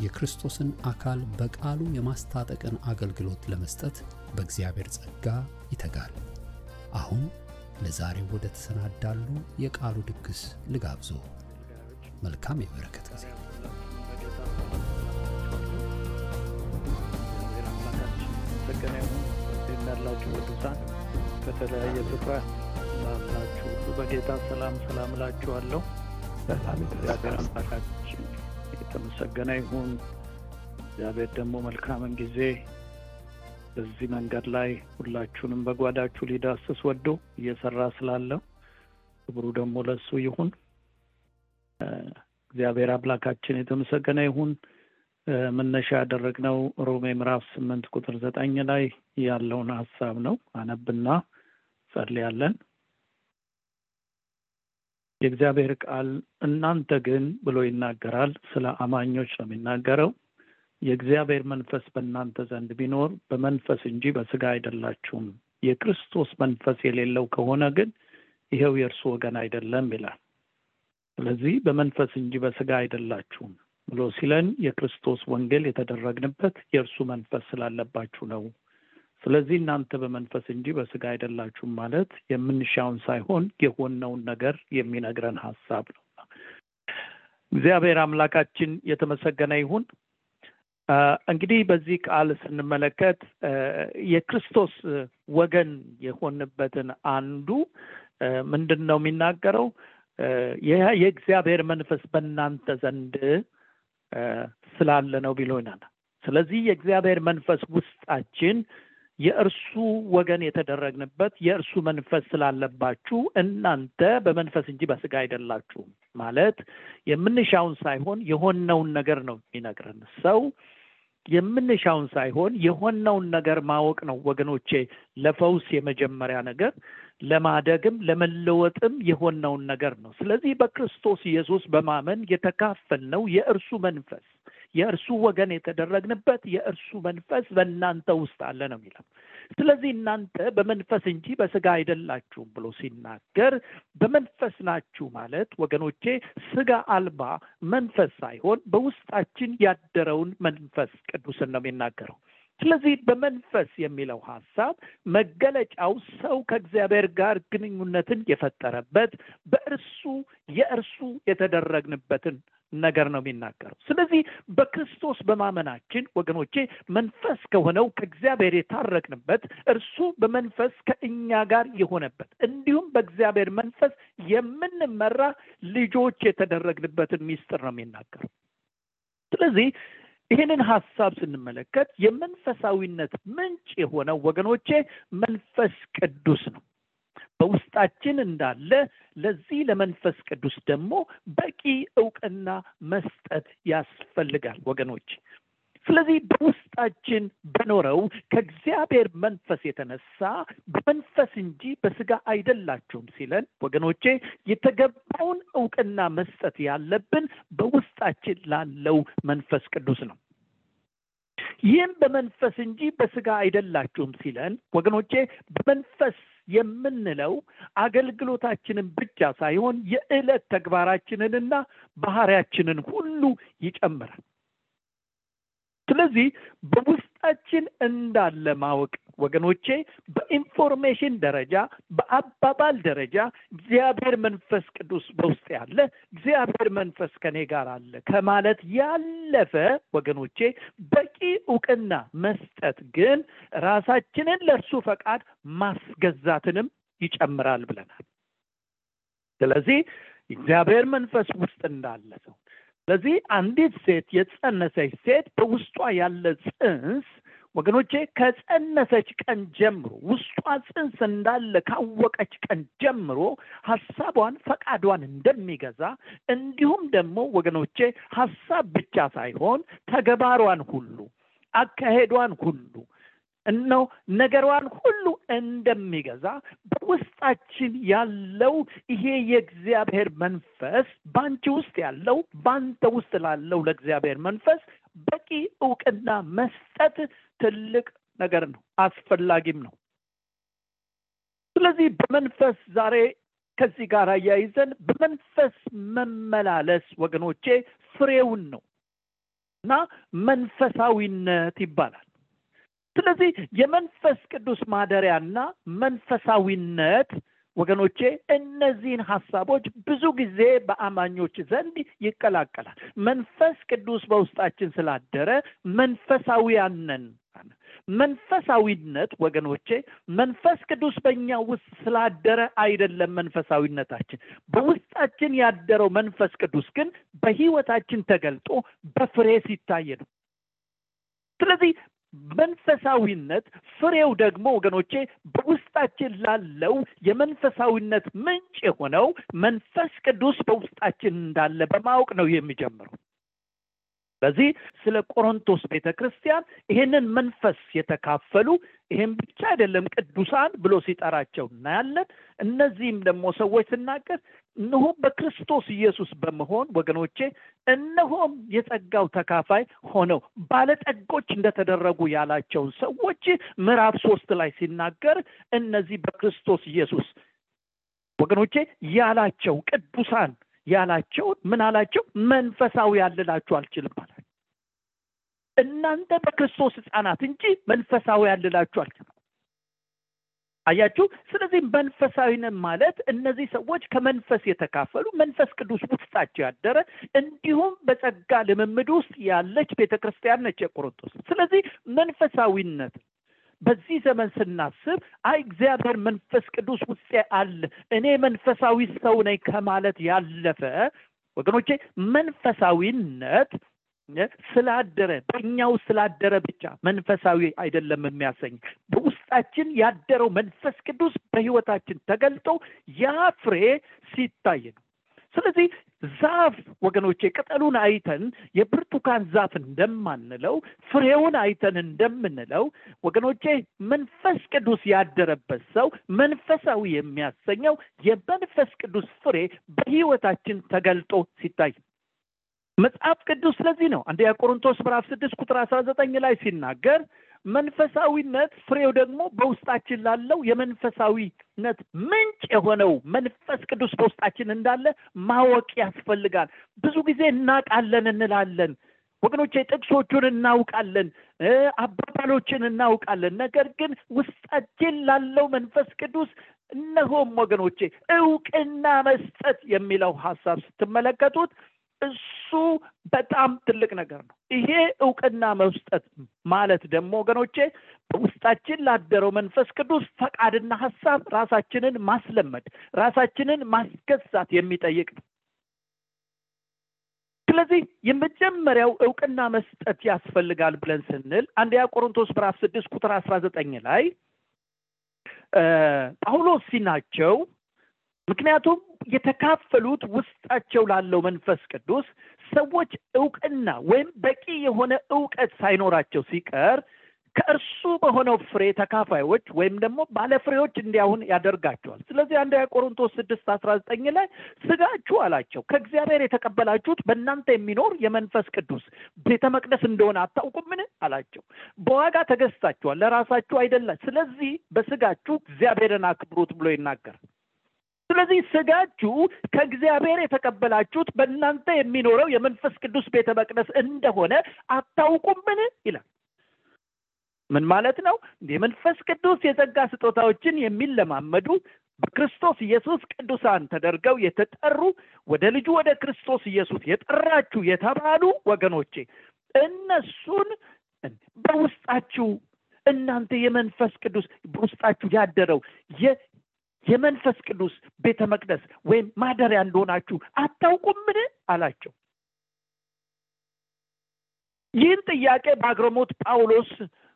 የክርስቶስን አካል በቃሉ የማስታጠቅን አገልግሎት ለመስጠት በእግዚአብሔር ጸጋ ይተጋል። አሁን ለዛሬው ወደ ተሰናዳሉ የቃሉ ድግስ ልጋብዞ። መልካም የበረከት ጊዜ። ያላችሁ ቅዱሳን በተለያየ ስፍራ ላላችሁ ሁሉ በጌታ ሰላም ሰላም እላችኋለሁ። እግዚአብሔር አምላካችን የተመሰገነ ይሁን። እግዚአብሔር ደግሞ መልካምን ጊዜ በዚህ መንገድ ላይ ሁላችሁንም በጓዳችሁ ሊዳስስ ወዶ እየሰራ ስላለው ክብሩ ደግሞ ለሱ ይሁን። እግዚአብሔር አምላካችን የተመሰገነ ይሁን። መነሻ ያደረግነው ሮሜ ምዕራፍ ስምንት ቁጥር ዘጠኝ ላይ ያለውን ሀሳብ ነው። አነብና ጸልያለን። የእግዚአብሔር ቃል እናንተ ግን ብሎ ይናገራል። ስለ አማኞች ነው የሚናገረው። የእግዚአብሔር መንፈስ በእናንተ ዘንድ ቢኖር በመንፈስ እንጂ በስጋ አይደላችሁም። የክርስቶስ መንፈስ የሌለው ከሆነ ግን ይኸው የእርሱ ወገን አይደለም ይላል። ስለዚህ በመንፈስ እንጂ በስጋ አይደላችሁም ብሎ ሲለን የክርስቶስ ወንጌል የተደረግንበት የእርሱ መንፈስ ስላለባችሁ ነው። ስለዚህ እናንተ በመንፈስ እንጂ በስጋ አይደላችሁም ማለት የምንሻውን ሳይሆን የሆነውን ነገር የሚነግረን ሀሳብ ነው። እግዚአብሔር አምላካችን የተመሰገነ ይሁን። እንግዲህ በዚህ ቃል ስንመለከት የክርስቶስ ወገን የሆንበትን አንዱ ምንድን ነው የሚናገረው? የእግዚአብሔር መንፈስ በእናንተ ዘንድ ስላለ ነው ብሎናል። ስለዚህ የእግዚአብሔር መንፈስ ውስጣችን የእርሱ ወገን የተደረግንበት የእርሱ መንፈስ ስላለባችሁ እናንተ በመንፈስ እንጂ በስጋ አይደላችሁም ማለት የምንሻውን ሳይሆን የሆነውን ነገር ነው የሚነግረን። ሰው የምንሻውን ሳይሆን የሆነውን ነገር ማወቅ ነው ወገኖቼ፣ ለፈውስ የመጀመሪያ ነገር ለማደግም ለመለወጥም የሆነውን ነገር ነው። ስለዚህ በክርስቶስ ኢየሱስ በማመን የተካፈልነው የእርሱ መንፈስ የእርሱ ወገን የተደረግንበት የእርሱ መንፈስ በእናንተ ውስጥ አለ ነው የሚለው። ስለዚህ እናንተ በመንፈስ እንጂ በስጋ አይደላችሁም ብሎ ሲናገር በመንፈስ ናችሁ ማለት ወገኖቼ ስጋ አልባ መንፈስ ሳይሆን በውስጣችን ያደረውን መንፈስ ቅዱስን ነው የሚናገረው። ስለዚህ በመንፈስ የሚለው ሀሳብ መገለጫው ሰው ከእግዚአብሔር ጋር ግንኙነትን የፈጠረበት በእርሱ የእርሱ የተደረግንበትን ነገር ነው የሚናገረው። ስለዚህ በክርስቶስ በማመናችን ወገኖቼ መንፈስ ከሆነው ከእግዚአብሔር የታረቅንበት እርሱ በመንፈስ ከእኛ ጋር የሆነበት እንዲሁም በእግዚአብሔር መንፈስ የምንመራ ልጆች የተደረግንበትን ሚስጥር ነው የሚናገረው። ስለዚህ ይህንን ሀሳብ ስንመለከት የመንፈሳዊነት ምንጭ የሆነው ወገኖቼ መንፈስ ቅዱስ ነው በውስጣችን እንዳለ ለዚህ ለመንፈስ ቅዱስ ደግሞ በቂ እውቅና መስጠት ያስፈልጋል ወገኖች። ስለዚህ በውስጣችን በኖረው ከእግዚአብሔር መንፈስ የተነሳ በመንፈስ እንጂ በስጋ አይደላችሁም ሲለን ወገኖቼ የተገባውን እውቅና መስጠት ያለብን በውስጣችን ላለው መንፈስ ቅዱስ ነው። ይህም በመንፈስ እንጂ በስጋ አይደላችሁም ሲለን ወገኖቼ በመንፈስ የምንለው አገልግሎታችንን ብቻ ሳይሆን የዕለት ተግባራችንንና ባህሪያችንን ሁሉ ይጨምራል። ስለዚህ በውስጣችን እንዳለ ማወቅ ወገኖቼ በኢንፎርሜሽን ደረጃ በአባባል ደረጃ እግዚአብሔር መንፈስ ቅዱስ በውስጥ ያለ እግዚአብሔር መንፈስ ከኔ ጋር አለ ከማለት ያለፈ ወገኖቼ በቂ እውቅና መስጠት ግን ራሳችንን ለእርሱ ፈቃድ ማስገዛትንም ይጨምራል ብለናል። ስለዚህ እግዚአብሔር መንፈስ ውስጥ እንዳለ ሰው ስለዚህ አንዲት ሴት የጸነሰች ሴት በውስጧ ያለ ጽንስ ወገኖቼ ከጸነሰች ቀን ጀምሮ ውስጧ ጽንስ እንዳለ ካወቀች ቀን ጀምሮ ሀሳቧን ፈቃዷን እንደሚገዛ እንዲሁም ደግሞ ወገኖቼ ሀሳብ ብቻ ሳይሆን ተገባሯን ሁሉ አካሄዷን ሁሉ እነው ነገሯን ሁሉ እንደሚገዛ በውስጣችን ያለው ይሄ የእግዚአብሔር መንፈስ በአንቺ ውስጥ ያለው በአንተ ውስጥ ላለው ለእግዚአብሔር መንፈስ በቂ እውቅና መስጠት ትልቅ ነገር ነው አስፈላጊም ነው። ስለዚህ በመንፈስ ዛሬ ከዚህ ጋር አያይዘን በመንፈስ መመላለስ ወገኖቼ ፍሬውን ነው እና መንፈሳዊነት ይባላል። ስለዚህ የመንፈስ ቅዱስ ማደሪያና መንፈሳዊነት ወገኖቼ እነዚህን ሀሳቦች ብዙ ጊዜ በአማኞች ዘንድ ይቀላቀላል። መንፈስ ቅዱስ በውስጣችን ስላደረ መንፈሳዊያንን መንፈሳዊነት ወገኖቼ መንፈስ ቅዱስ በእኛ ውስጥ ስላደረ አይደለም መንፈሳዊነታችን። በውስጣችን ያደረው መንፈስ ቅዱስ ግን በህይወታችን ተገልጦ በፍሬ ሲታይ ነው። ስለዚህ መንፈሳዊነት? ፍሬው ደግሞ ወገኖቼ በውስጣችን ላለው የመንፈሳዊነት ምንጭ የሆነው መንፈስ ቅዱስ በውስጣችን እንዳለ በማወቅ ነው የሚጀምረው ስለዚህ ስለ ቆሮንቶስ ቤተ ክርስቲያን ይህንን መንፈስ የተካፈሉ ይህም ብቻ አይደለም ቅዱሳን ብሎ ሲጠራቸው እናያለን። እነዚህም ደግሞ ሰዎች ስናገር እነሆ በክርስቶስ ኢየሱስ በመሆን ወገኖቼ እነሆም የጸጋው ተካፋይ ሆነው ባለጠጎች እንደተደረጉ ያላቸውን ሰዎች ምዕራፍ ሶስት ላይ ሲናገር እነዚህ በክርስቶስ ኢየሱስ ወገኖቼ ያላቸው ቅዱሳን ያላቸውን ምን አላቸው? መንፈሳዊ ያልላችሁ አልችልም አላቸው። እናንተ በክርስቶስ ህፃናት እንጂ መንፈሳዊ ያልላችሁ አልችልም። አያችሁ? ስለዚህ መንፈሳዊነት ማለት እነዚህ ሰዎች ከመንፈስ የተካፈሉ መንፈስ ቅዱስ ውስጣቸው ያደረ እንዲሁም በጸጋ ልምምድ ውስጥ ያለች ቤተ ክርስቲያን ነች የቆሮንቶስ። ስለዚህ መንፈሳዊነት በዚህ ዘመን ስናስብ አይ እግዚአብሔር መንፈስ ቅዱስ ውስጤ አለ እኔ መንፈሳዊ ሰው ነኝ ከማለት ያለፈ ወገኖቼ መንፈሳዊነት ስላደረ በእኛ ውስጥ ስላደረ ብቻ መንፈሳዊ አይደለም የሚያሰኝ። በውስጣችን ያደረው መንፈስ ቅዱስ በህይወታችን ተገልጦ ያ ፍሬ ሲታይ ነው ስለዚህ ዛፍ ወገኖቼ ቅጠሉን አይተን የብርቱካን ዛፍ እንደማንለው ፍሬውን አይተን እንደምንለው ወገኖቼ መንፈስ ቅዱስ ያደረበት ሰው መንፈሳዊ የሚያሰኘው የመንፈስ ቅዱስ ፍሬ በህይወታችን ተገልጦ ሲታይ። መጽሐፍ ቅዱስ ስለዚህ ነው። አንደኛ ቆሮንቶስ ምዕራፍ ስድስት ቁጥር አስራ ዘጠኝ ላይ ሲናገር መንፈሳዊነት ፍሬው ደግሞ በውስጣችን ላለው የመንፈሳዊነት ምንጭ የሆነው መንፈስ ቅዱስ በውስጣችን እንዳለ ማወቅ ያስፈልጋል። ብዙ ጊዜ እናውቃለን እንላለን። ወገኖቼ ጥቅሶቹን እናውቃለን አባባሎችን እናውቃለን። ነገር ግን ውስጣችን ላለው መንፈስ ቅዱስ እነሆም ወገኖቼ እውቅና መስጠት የሚለው ሀሳብ ስትመለከቱት እሱ በጣም ትልቅ ነገር ነው። ይሄ እውቅና መስጠት ማለት ደግሞ ወገኖቼ በውስጣችን ላደረው መንፈስ ቅዱስ ፈቃድና ሀሳብ ራሳችንን ማስለመድ ራሳችንን ማስገዛት የሚጠይቅ ነው። ስለዚህ የመጀመሪው እውቅና መስጠት ያስፈልጋል ብለን ስንል አንደኛ ቆሮንቶስ ምዕራፍ ስድስት ቁጥር አስራ ዘጠኝ ላይ ጳውሎስ ሲናቸው ምክንያቱም የተካፈሉት ውስጣቸው ላለው መንፈስ ቅዱስ ሰዎች እውቅና ወይም በቂ የሆነ እውቀት ሳይኖራቸው ሲቀር ከእርሱ በሆነው ፍሬ ተካፋዮች ወይም ደግሞ ባለፍሬዎች እንዲያሁን ያደርጋቸዋል። ስለዚህ አንድ ቆሮንቶስ ስድስት አስራ ዘጠኝ ላይ ስጋችሁ አላቸው ከእግዚአብሔር የተቀበላችሁት በእናንተ የሚኖር የመንፈስ ቅዱስ ቤተ መቅደስ እንደሆነ አታውቁምን? አላቸው። በዋጋ ተገዝታችኋል ለራሳችሁ አይደላ ስለዚህ በስጋችሁ እግዚአብሔርን አክብሩት ብሎ ይናገራል ስለዚህ ስጋችሁ ከእግዚአብሔር የተቀበላችሁት በእናንተ የሚኖረው የመንፈስ ቅዱስ ቤተ መቅደስ እንደሆነ አታውቁምን ይላል ምን ማለት ነው? የመንፈስ ቅዱስ የጸጋ ስጦታዎችን የሚለማመዱ በክርስቶስ ኢየሱስ ቅዱሳን ተደርገው የተጠሩ ወደ ልጁ ወደ ክርስቶስ ኢየሱስ የጠራችሁ የተባሉ ወገኖቼ እነሱን በውስጣችሁ እናንተ የመንፈስ ቅዱስ በውስጣችሁ ያደረው የመንፈስ ቅዱስ ቤተ መቅደስ ወይም ማደሪያ እንደሆናችሁ አታውቁምን አላቸው። ይህን ጥያቄ በአግረሞት ጳውሎስ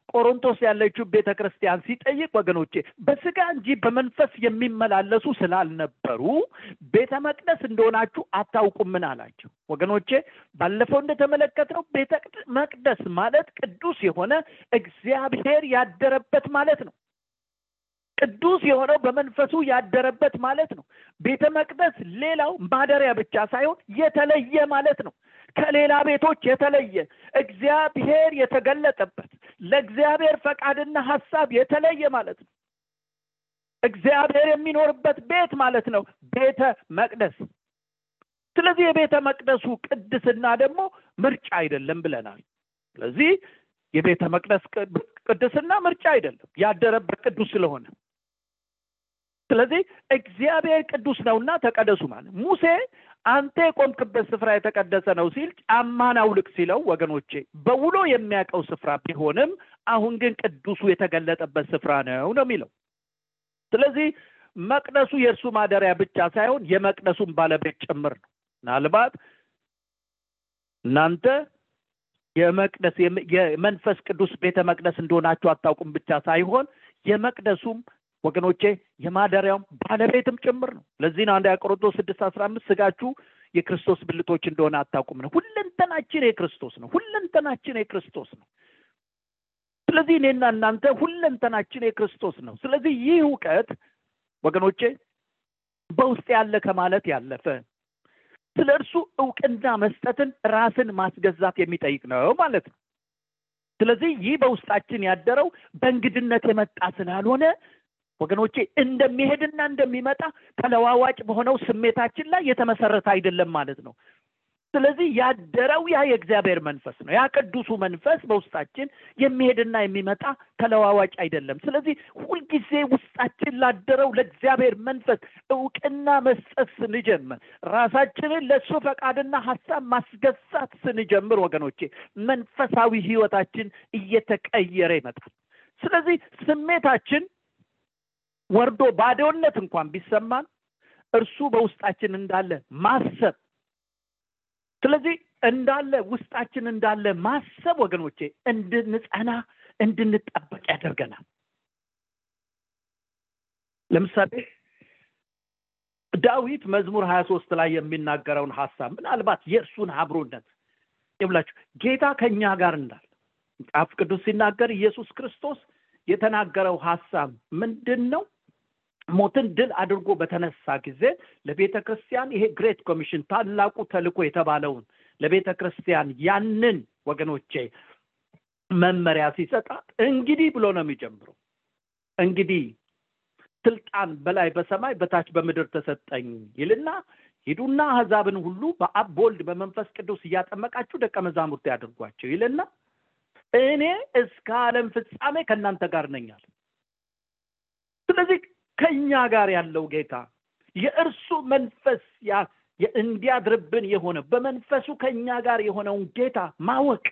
ቆሮንቶስ ያለችው ቤተ ክርስቲያን ሲጠይቅ ወገኖቼ በስጋ እንጂ በመንፈስ የሚመላለሱ ስላልነበሩ ቤተ መቅደስ እንደሆናችሁ አታውቁምን አላቸው። ወገኖቼ ባለፈው እንደተመለከትነው ቤተ መቅደስ ማለት ቅዱስ የሆነ እግዚአብሔር ያደረበት ማለት ነው። ቅዱስ የሆነው በመንፈሱ ያደረበት ማለት ነው። ቤተ መቅደስ ሌላው ማደሪያ ብቻ ሳይሆን የተለየ ማለት ነው። ከሌላ ቤቶች የተለየ እግዚአብሔር የተገለጠበት ለእግዚአብሔር ፈቃድና ሀሳብ የተለየ ማለት ነው። እግዚአብሔር የሚኖርበት ቤት ማለት ነው ቤተ መቅደስ። ስለዚህ የቤተ መቅደሱ ቅድስና ደግሞ ምርጫ አይደለም ብለናል። ስለዚህ የቤተ መቅደስ ቅድስና ምርጫ አይደለም፣ ያደረበት ቅዱስ ስለሆነ ስለዚህ እግዚአብሔር ቅዱስ ነውና ተቀደሱ ማለት ሙሴ አንተ የቆምክበት ስፍራ የተቀደሰ ነው ሲል ጫማን አውልቅ ሲለው ወገኖቼ በውሎ የሚያውቀው ስፍራ ቢሆንም አሁን ግን ቅዱሱ የተገለጠበት ስፍራ ነው ነው የሚለው። ስለዚህ መቅደሱ የእርሱ ማደሪያ ብቻ ሳይሆን የመቅደሱን ባለቤት ጭምር ነው። ምናልባት እናንተ የመቅደስ የመንፈስ ቅዱስ ቤተ መቅደስ እንደሆናችሁ አታውቁም ብቻ ሳይሆን የመቅደሱም ወገኖቼ የማደሪያውም ባለቤትም ጭምር ነው። ለዚህ ነው አንደኛ ቆሮንቶስ ስድስት አስራ አምስት ስጋችሁ የክርስቶስ ብልቶች እንደሆነ አታውቁም ነው። ሁለንተናችን የክርስቶስ ነው። ሁለንተናችን የክርስቶስ ነው። ስለዚህ እኔና እናንተ ሁለንተናችን የክርስቶስ ነው። ስለዚህ ይህ እውቀት ወገኖቼ በውስጥ ያለ ከማለት ያለፈ ስለ እርሱ እውቅና መስጠትን ራስን ማስገዛት የሚጠይቅ ነው ማለት ነው። ስለዚህ ይህ በውስጣችን ያደረው በእንግድነት የመጣ ስላልሆነ ወገኖቼ እንደሚሄድና እንደሚመጣ ተለዋዋጭ በሆነው ስሜታችን ላይ የተመሰረተ አይደለም ማለት ነው። ስለዚህ ያደረው ያ የእግዚአብሔር መንፈስ ነው። ያ ቅዱሱ መንፈስ በውስጣችን የሚሄድና የሚመጣ ተለዋዋጭ አይደለም። ስለዚህ ሁልጊዜ ውስጣችን ላደረው ለእግዚአብሔር መንፈስ እውቅና መስጠት ስንጀምር፣ ራሳችንን ለእሱ ፈቃድና ሀሳብ ማስገዛት ስንጀምር ወገኖቼ መንፈሳዊ ሕይወታችን እየተቀየረ ይመጣል። ስለዚህ ስሜታችን ወርዶ ባዶነት እንኳን ቢሰማን እርሱ በውስጣችን እንዳለ ማሰብ ስለዚህ እንዳለ ውስጣችን እንዳለ ማሰብ ወገኖቼ እንድንጸና እንድንጠበቅ ያደርገናል። ለምሳሌ ዳዊት መዝሙር ሀያ ሶስት ላይ የሚናገረውን ሀሳብ ምናልባት የእርሱን አብሮነት ይብላችሁ ጌታ ከእኛ ጋር እንዳለ መጽሐፍ ቅዱስ ሲናገር ኢየሱስ ክርስቶስ የተናገረው ሀሳብ ምንድን ነው? ሞትን ድል አድርጎ በተነሳ ጊዜ ለቤተ ክርስቲያን ይሄ ግሬት ኮሚሽን ታላቁ ተልእኮ የተባለውን ለቤተ ክርስቲያን ያንን ወገኖቼ መመሪያ ሲሰጣት እንግዲህ ብሎ ነው የሚጀምረው። እንግዲህ ስልጣን በላይ በሰማይ በታች በምድር ተሰጠኝ ይልና ሂዱና አሕዛብን ሁሉ በአብ በወልድ በመንፈስ ቅዱስ እያጠመቃችሁ ደቀ መዛሙርት ያድርጓቸው ይልና እኔ እስከ ዓለም ፍጻሜ ከእናንተ ጋር ነኛል። ስለዚህ ከኛ ጋር ያለው ጌታ የእርሱ መንፈስ እንዲያድርብን የሆነ በመንፈሱ ከኛ ጋር የሆነውን ጌታ ማወቅ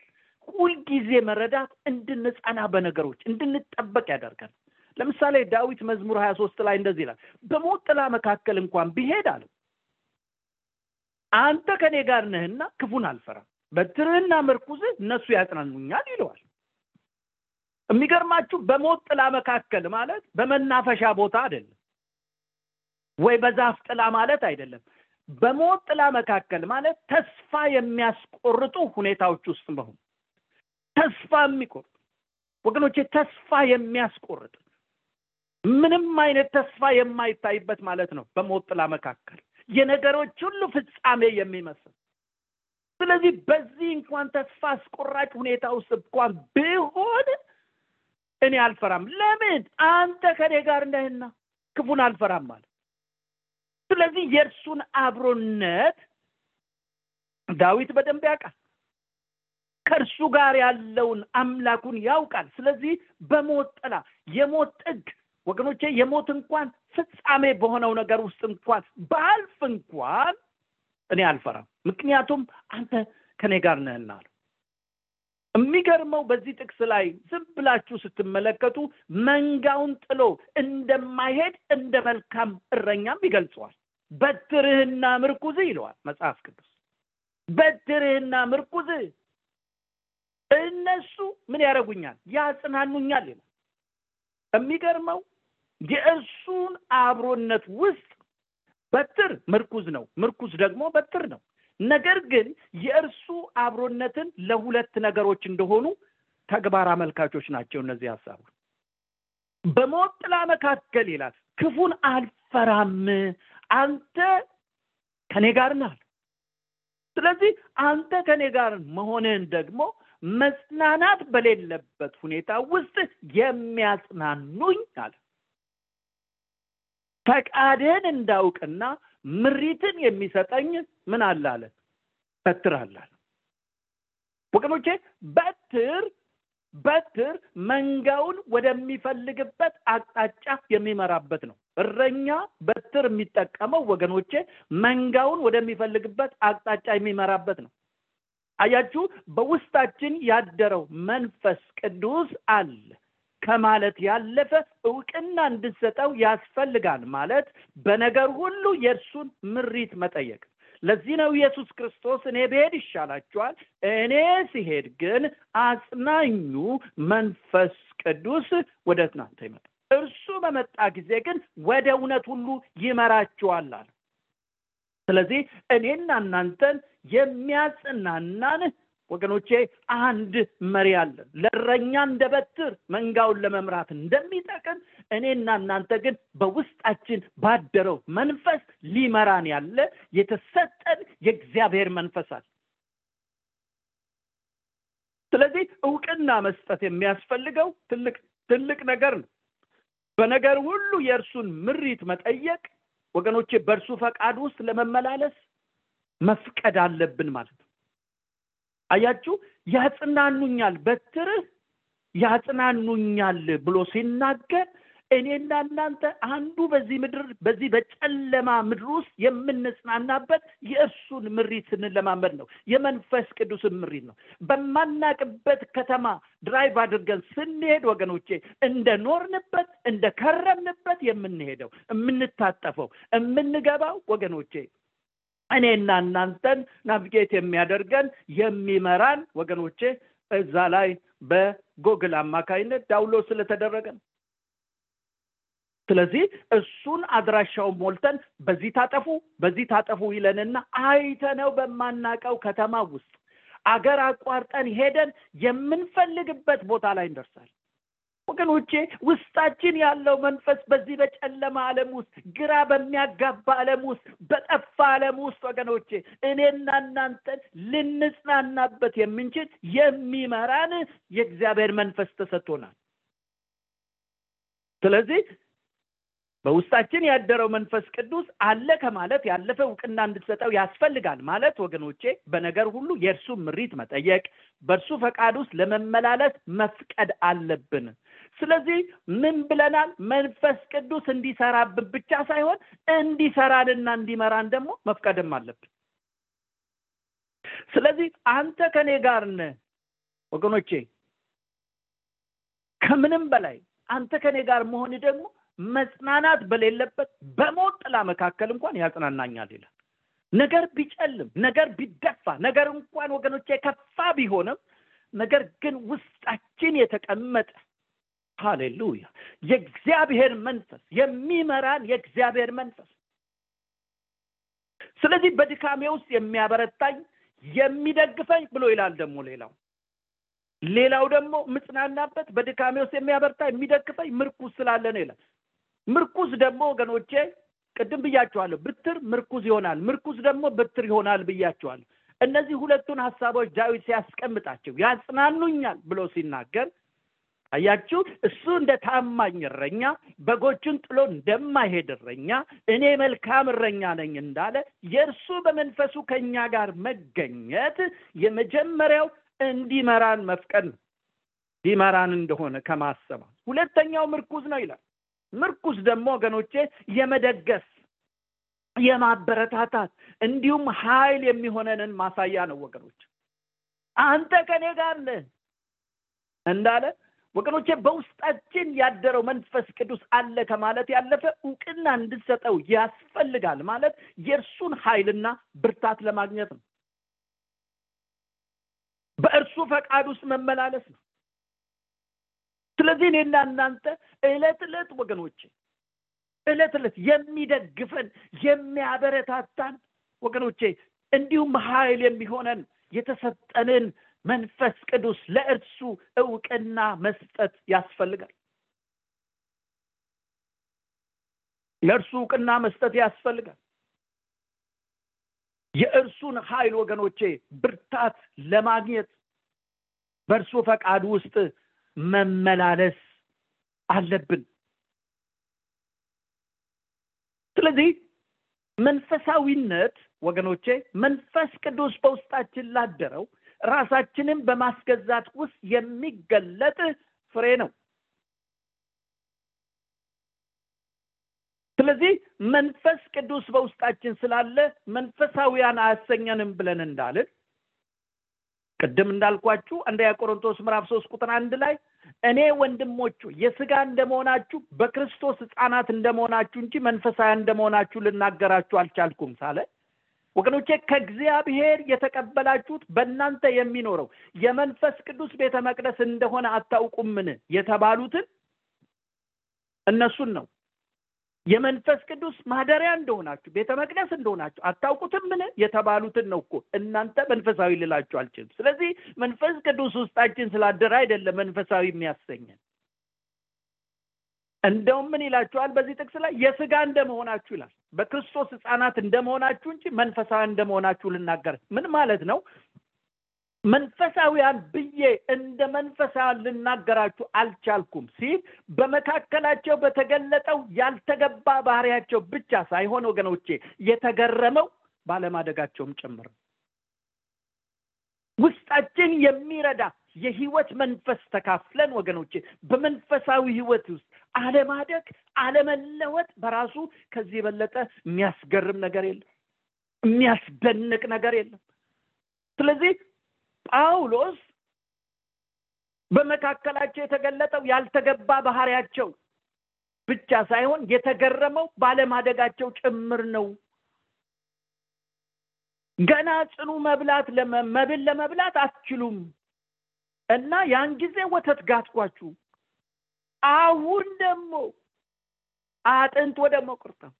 ሁልጊዜ መረዳት እንድንጸና በነገሮች እንድንጠበቅ ያደርጋል። ለምሳሌ ዳዊት መዝሙር ሀያ ሶስት ላይ እንደዚህ ይላል፣ በሞት ጥላ መካከል እንኳን ቢሄድ አለው አንተ ከኔ ጋር ነህና ክፉን አልፈራም፣ በትርህና ምርኩዝህ እነሱ ያጽናኑኛል ይለዋል። የሚገርማችሁ በሞት ጥላ መካከል ማለት በመናፈሻ ቦታ አይደለም፣ ወይ በዛፍ ጥላ ማለት አይደለም። በሞት ጥላ መካከል ማለት ተስፋ የሚያስቆርጡ ሁኔታዎች ውስጥ መሆን ተስፋ የሚቆርጥ ወገኖቼ፣ ተስፋ የሚያስቆርጥ ምንም አይነት ተስፋ የማይታይበት ማለት ነው። በሞት ጥላ መካከል የነገሮች ሁሉ ፍጻሜ የሚመስል ስለዚህ በዚህ እንኳን ተስፋ አስቆራጭ ሁኔታ ውስጥ እንኳን ቢሆን እኔ አልፈራም። ለምን? አንተ ከኔ ጋር ነህና ክፉን አልፈራም ማለት። ስለዚህ የእርሱን አብሮነት ዳዊት በደንብ ያውቃል። ከእርሱ ጋር ያለውን አምላኩን ያውቃል ስለዚህ በሞት ጥላ የሞት ጥግ ወገኖቼ የሞት እንኳን ፍጻሜ በሆነው ነገር ውስጥ እንኳን ባልፍ እንኳን እኔ አልፈራም ምክንያቱም አንተ ከኔ ጋር ነህና የሚገርመው በዚህ ጥቅስ ላይ ዝም ብላችሁ ስትመለከቱ መንጋውን ጥሎ እንደማይሄድ እንደ መልካም እረኛም ይገልጸዋል። በትርህና ምርኩዝ ይለዋል መጽሐፍ ቅዱስ። በትርህና ምርኩዝ እነሱ ምን ያደረጉኛል ያጽናኑኛል ይላል። የሚገርመው የእርሱን አብሮነት ውስጥ በትር ምርኩዝ ነው። ምርኩዝ ደግሞ በትር ነው ነገር ግን የእርሱ አብሮነትን ለሁለት ነገሮች እንደሆኑ ተግባር አመልካቾች ናቸው እነዚህ ሀሳቦች በሞት ጥላ መካከል ይላል ክፉን አልፈራም አንተ ከኔ ጋር ነህ ስለዚህ አንተ ከኔ ጋር መሆንህን ደግሞ መጽናናት በሌለበት ሁኔታ ውስጥ የሚያጽናኑኝ አለ። ፈቃድህን እንዳውቅና ምሪትን የሚሰጠኝ ምን አለ በትር አለ። ወገኖቼ በትር በትር መንጋውን ወደሚፈልግበት አቅጣጫ የሚመራበት ነው። እረኛ በትር የሚጠቀመው ወገኖቼ መንጋውን ወደሚፈልግበት አቅጣጫ የሚመራበት ነው። አያችሁ በውስጣችን ያደረው መንፈስ ቅዱስ አለ ከማለት ያለፈ እውቅና እንድሰጠው ያስፈልጋል ማለት በነገር ሁሉ የእርሱን ምሪት መጠየቅ። ለዚህ ነው ኢየሱስ ክርስቶስ እኔ ብሄድ ይሻላችኋል እኔ ሲሄድ ግን አጽናኙ መንፈስ ቅዱስ ወደ እናንተ ይመጣ እርሱ በመጣ ጊዜ ግን ወደ እውነት ሁሉ ይመራችኋል አለ። ስለዚህ እኔና እናንተን የሚያጽናናን ወገኖቼ አንድ መሪ አለን ለእረኛ እንደ በትር መንጋውን ለመምራት እንደሚጠቅም እኔና እናንተ ግን በውስጣችን ባደረው መንፈስ ሊመራን ያለ የተሰጠን የእግዚአብሔር መንፈስ አለ። ስለዚህ እውቅና መስጠት የሚያስፈልገው ትልቅ ትልቅ ነገር ነው። በነገር ሁሉ የእርሱን ምሪት መጠየቅ ወገኖቼ በእርሱ ፈቃድ ውስጥ ለመመላለስ መፍቀድ አለብን ማለት ነው አያችሁ? ያጽናኑኛል በትርህ ያጽናኑኛል ብሎ ሲናገር እኔና እናንተ አንዱ በዚህ ምድር በዚህ በጨለማ ምድር ውስጥ የምንጽናናበት የእርሱን ምሪት ስንለማመድ ነው። የመንፈስ ቅዱስን ምሪት ነው። በማናቅበት ከተማ drive አድርገን ስንሄድ ወገኖቼ እንደ ኖርንበት እንደ ከረምንበት የምንሄደው የምንታጠፈው የምንገባው ወገኖቼ እኔና እናንተን navigate የሚያደርገን የሚመራን ወገኖቼ እዛ ላይ በጎግል አማካይነት download ስለተደረገ ነው። ስለዚህ እሱን አድራሻውን ሞልተን በዚህ ታጠፉ በዚህ ታጠፉ ይለንና አይተነው በማናቀው ከተማ ውስጥ አገር አቋርጠን ሄደን የምንፈልግበት ቦታ ላይ እንደርሳል ወገኖቼ ውስጣችን ያለው መንፈስ በዚህ በጨለማ ዓለም ውስጥ ግራ በሚያጋባ ዓለም ውስጥ በጠፋ ዓለም ውስጥ ወገኖቼ እኔና እናንተን ልንጽናናበት የምንችል የሚመራን የእግዚአብሔር መንፈስ ተሰጥቶናል። ስለዚህ በውስጣችን ያደረው መንፈስ ቅዱስ አለ ከማለት ያለፈ እውቅና እንድትሰጠው ያስፈልጋል ማለት ወገኖቼ በነገር ሁሉ የእርሱ ምሪት መጠየቅ በእርሱ ፈቃድ ውስጥ ለመመላለስ መፍቀድ አለብን ስለዚህ ምን ብለናል? መንፈስ ቅዱስ እንዲሰራብን ብቻ ሳይሆን እንዲሰራንና እንዲመራን ደግሞ መፍቀድም አለብን። ስለዚህ አንተ ከኔ ጋር ነህ ወገኖቼ። ከምንም በላይ አንተ ከኔ ጋር መሆን ደግሞ መጽናናት በሌለበት በሞት ጥላ መካከል እንኳን ያጽናናኛል ይላል። ነገር ቢጨልም ነገር ቢደፋ ነገር እንኳን ወገኖች የከፋ ቢሆንም ነገር ግን ውስጣችን የተቀመጠ ሃሌሉያ! የእግዚአብሔር መንፈስ የሚመራን የእግዚአብሔር መንፈስ። ስለዚህ በድካሜ ውስጥ የሚያበረታኝ የሚደግፈኝ ብሎ ይላል ደግሞ ሌላው። ሌላው ደግሞ ምጽናናበት በድካሜ ውስጥ የሚያበርታ የሚደግፈኝ ምርኩዝ ስላለ ነው ይላል። ምርኩዝ ደግሞ ወገኖቼ ቅድም ብያቸዋለሁ ብትር ምርኩዝ ይሆናል። ምርኩዝ ደግሞ ብትር ይሆናል ብያቸዋለሁ እነዚህ ሁለቱን ሀሳቦች ዳዊት ሲያስቀምጣቸው ያጽናኑኛል ብሎ ሲናገር አያችሁ? እሱ እንደ ታማኝ እረኛ በጎቹን ጥሎ እንደማይሄድ እረኛ እኔ መልካም እረኛ ነኝ እንዳለ የእርሱ በመንፈሱ ከኛ ጋር መገኘት የመጀመሪያው እንዲመራን መፍቀድ ነው። ሊመራን እንደሆነ ከማሰብ ሁለተኛው ምርኩዝ ነው ይላል። ምርኩዝ ደግሞ ወገኖቼ የመደገፍ የማበረታታት እንዲሁም ኃይል የሚሆነንን ማሳያ ነው ወገኖች አንተ ከኔ ጋር ነህ እንዳለ ወገኖቼ በውስጣችን ያደረው መንፈስ ቅዱስ አለ ከማለት ያለፈ እውቅና እንድሰጠው ያስፈልጋል ማለት የእርሱን ኃይልና ብርታት ለማግኘት ነው። በእርሱ ፈቃድ ውስጥ መመላለስ ነው። ስለዚህ እኔና እናንተ እለት እለት ወገኖቼ እለት እለት የሚደግፈን የሚያበረታታን ወገኖቼ እንዲሁም ኃይል የሚሆነን የተሰጠንን መንፈስ ቅዱስ ለእርሱ እውቅና መስጠት ያስፈልጋል። ለእርሱ እውቅና መስጠት ያስፈልጋል። የእርሱን ኃይል ወገኖቼ ብርታት ለማግኘት በእርሱ ፈቃድ ውስጥ መመላለስ አለብን። ስለዚህ መንፈሳዊነት ወገኖቼ መንፈስ ቅዱስ በውስጣችን ላደረው ራሳችንን በማስገዛት ውስጥ የሚገለጥ ፍሬ ነው። ስለዚህ መንፈስ ቅዱስ በውስጣችን ስላለ መንፈሳዊያን አያሰኘንም ብለን እንዳልን ቅድም እንዳልኳችሁ አንደኛ ቆሮንቶስ ምዕራፍ ሶስት ቁጥር አንድ ላይ እኔ ወንድሞቹ የስጋ እንደመሆናችሁ በክርስቶስ ህፃናት እንደመሆናችሁ እንጂ መንፈሳዊ እንደመሆናችሁ ልናገራችሁ አልቻልኩም ሳለ ወገኖቼ ከእግዚአብሔር የተቀበላችሁት በእናንተ የሚኖረው የመንፈስ ቅዱስ ቤተ መቅደስ እንደሆነ አታውቁምን? የተባሉትን እነሱን ነው። የመንፈስ ቅዱስ ማደሪያ እንደሆናችሁ ቤተ መቅደስ እንደሆናችሁ ምን የተባሉትን ነው እኮ እናንተ መንፈሳዊ ልላችሁ አልችልም። ስለዚህ መንፈስ ቅዱስ ውስጣችን ስላደረ አይደለም መንፈሳዊ የሚያሰኘን። እንደውም ምን ይላችኋል በዚህ ጥቅስ ላይ? የስጋ እንደመሆናችሁ ይላል በክርስቶስ ህፃናት እንደመሆናችሁ እንጂ መንፈሳዊ እንደመሆናችሁ ልናገር። ምን ማለት ነው? መንፈሳዊያን ብዬ እንደ መንፈሳዊያን ልናገራችሁ አልቻልኩም ሲል በመካከላቸው በተገለጠው ያልተገባ ባህሪያቸው ብቻ ሳይሆን ወገኖቼ የተገረመው ባለማደጋቸውም ጭምር ውስጣችን የሚረዳ የህይወት መንፈስ ተካፍለን ወገኖቼ በመንፈሳዊ ህይወት ውስጥ አለማደግ አለመለወጥ በራሱ ከዚህ የበለጠ የሚያስገርም ነገር የለም የሚያስደንቅ ነገር የለም። ስለዚህ ጳውሎስ በመካከላቸው የተገለጠው ያልተገባ ባህሪያቸው ብቻ ሳይሆን የተገረመው ባለማደጋቸው ጭምር ነው። ገና ጽኑ መብላት መብል ለመብላት አትችሉም። እና ያን ጊዜ ወተት ጋትኳችሁ አሁን ደግሞ አጥንት ወደ መቁርጠም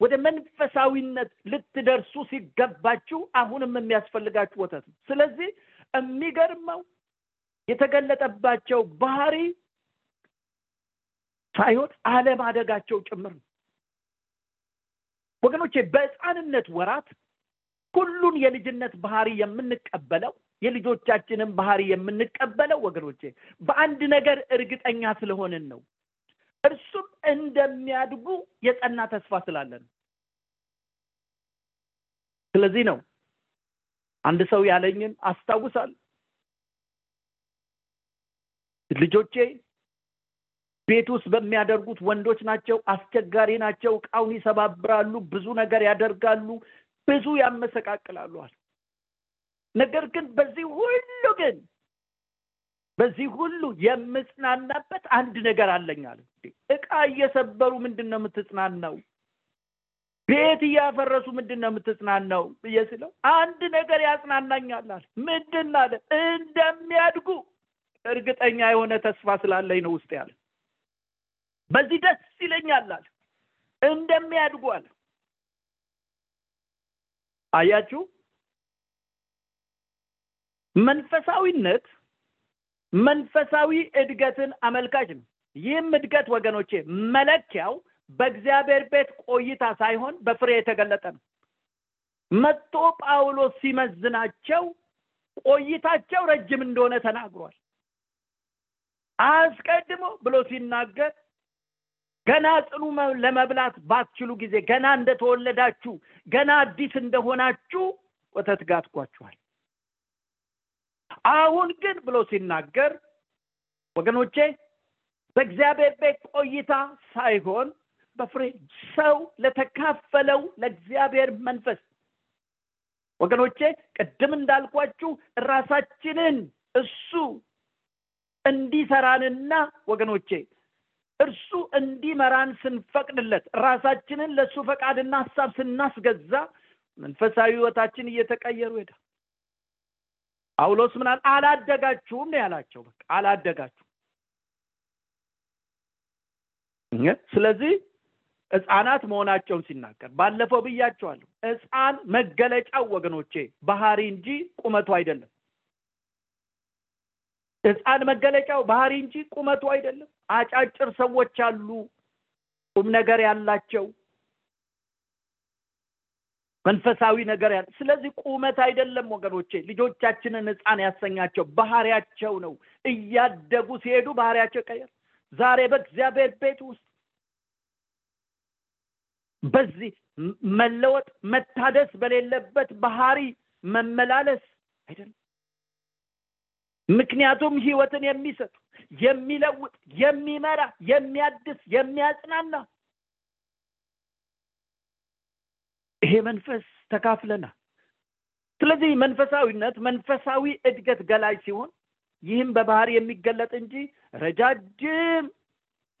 ወደ መንፈሳዊነት ልትደርሱ ሲገባችሁ አሁንም የሚያስፈልጋችሁ ወተት ነው። ስለዚህ የሚገርመው የተገለጠባቸው ባህሪ ሳይሆን አለማደጋቸው ጭምር ነው። ወገኖቼ በህፃንነት ወራት ሁሉን የልጅነት ባህሪ የምንቀበለው የልጆቻችንን ባህሪ የምንቀበለው ወገኖቼ በአንድ ነገር እርግጠኛ ስለሆንን ነው። እርሱም እንደሚያድጉ የጸና ተስፋ ስላለን ስለዚህ ነው አንድ ሰው ያለኝን አስታውሳል። ልጆቼ ቤት ውስጥ በሚያደርጉት ወንዶች ናቸው አስቸጋሪ ናቸው እቃውን ይሰባብራሉ ብዙ ነገር ያደርጋሉ ብዙ ያመሰቃቅላሉ ነገር ግን በዚህ ሁሉ ግን በዚህ ሁሉ የምጽናናበት አንድ ነገር አለኝ አለ እቃ እየሰበሩ ምንድን ነው የምትጽናናው? ቤት እያፈረሱ ምንድን ነው የምትጽናናው ብዬ ስለው አንድ ነገር ያጽናናኛል ምንድን አለ? እንደሚያድጉ እርግጠኛ የሆነ ተስፋ ስላለኝ ነው ውስጥ ያለ በዚህ ደስ ይለኛል እንደሚያድጉ አለ። አያችሁ መንፈሳዊነት መንፈሳዊ እድገትን አመልካች ነው። ይህም እድገት ወገኖቼ መለኪያው በእግዚአብሔር ቤት ቆይታ ሳይሆን በፍሬ የተገለጠ ነው። መጥቶ ጳውሎስ ሲመዝናቸው ቆይታቸው ረጅም እንደሆነ ተናግሯል። አስቀድሞ ብሎ ሲናገር ገና ጽኑ ለመብላት ባትችሉ ጊዜ ገና እንደተወለዳችሁ ገና አዲስ እንደሆናችሁ ወተት ጋትኳችኋል አሁን ግን ብሎ ሲናገር ወገኖቼ በእግዚአብሔር ቤት ቆይታ ሳይሆን በፍሬ ሰው ለተካፈለው ለእግዚአብሔር መንፈስ። ወገኖቼ ቅድም እንዳልኳችሁ ራሳችንን እሱ እንዲሰራንና ወገኖቼ እርሱ እንዲመራን ስንፈቅድለት ራሳችንን ለእሱ ፈቃድና ሀሳብ ስናስገዛ መንፈሳዊ ህይወታችን እየተቀየሩ ሄዳ ጳውሎስ ምናል አላደጋችሁም ነው ያላቸው። በቃ አላደጋችሁ ስለዚህ ህፃናት መሆናቸውን ሲናገር ባለፈው ብያቸዋለሁ ህፃን መገለጫው ወገኖቼ ባህሪ እንጂ ቁመቱ አይደለም። ህፃን መገለጫው ባህሪ እንጂ ቁመቱ አይደለም። አጫጭር ሰዎች አሉ። ቁም ነገር ያላቸው መንፈሳዊ ነገር ያለ። ስለዚህ ቁመት አይደለም ወገኖቼ ልጆቻችንን ህፃን ያሰኛቸው ባህሪያቸው ነው። እያደጉ ሲሄዱ ባህሪያቸው ይቀየር። ዛሬ በእግዚአብሔር ቤት ውስጥ በዚህ መለወጥ መታደስ በሌለበት ባህሪ መመላለስ አይደለም። ምክንያቱም ህይወትን የሚሰጥ የሚለውጥ የሚመራ የሚያድስ የሚያጽናና ይሄ መንፈስ ተካፍለናል። ስለዚህ መንፈሳዊነት መንፈሳዊ እድገት ገላጭ ሲሆን ይህም በባህር የሚገለጥ እንጂ ረጃጅም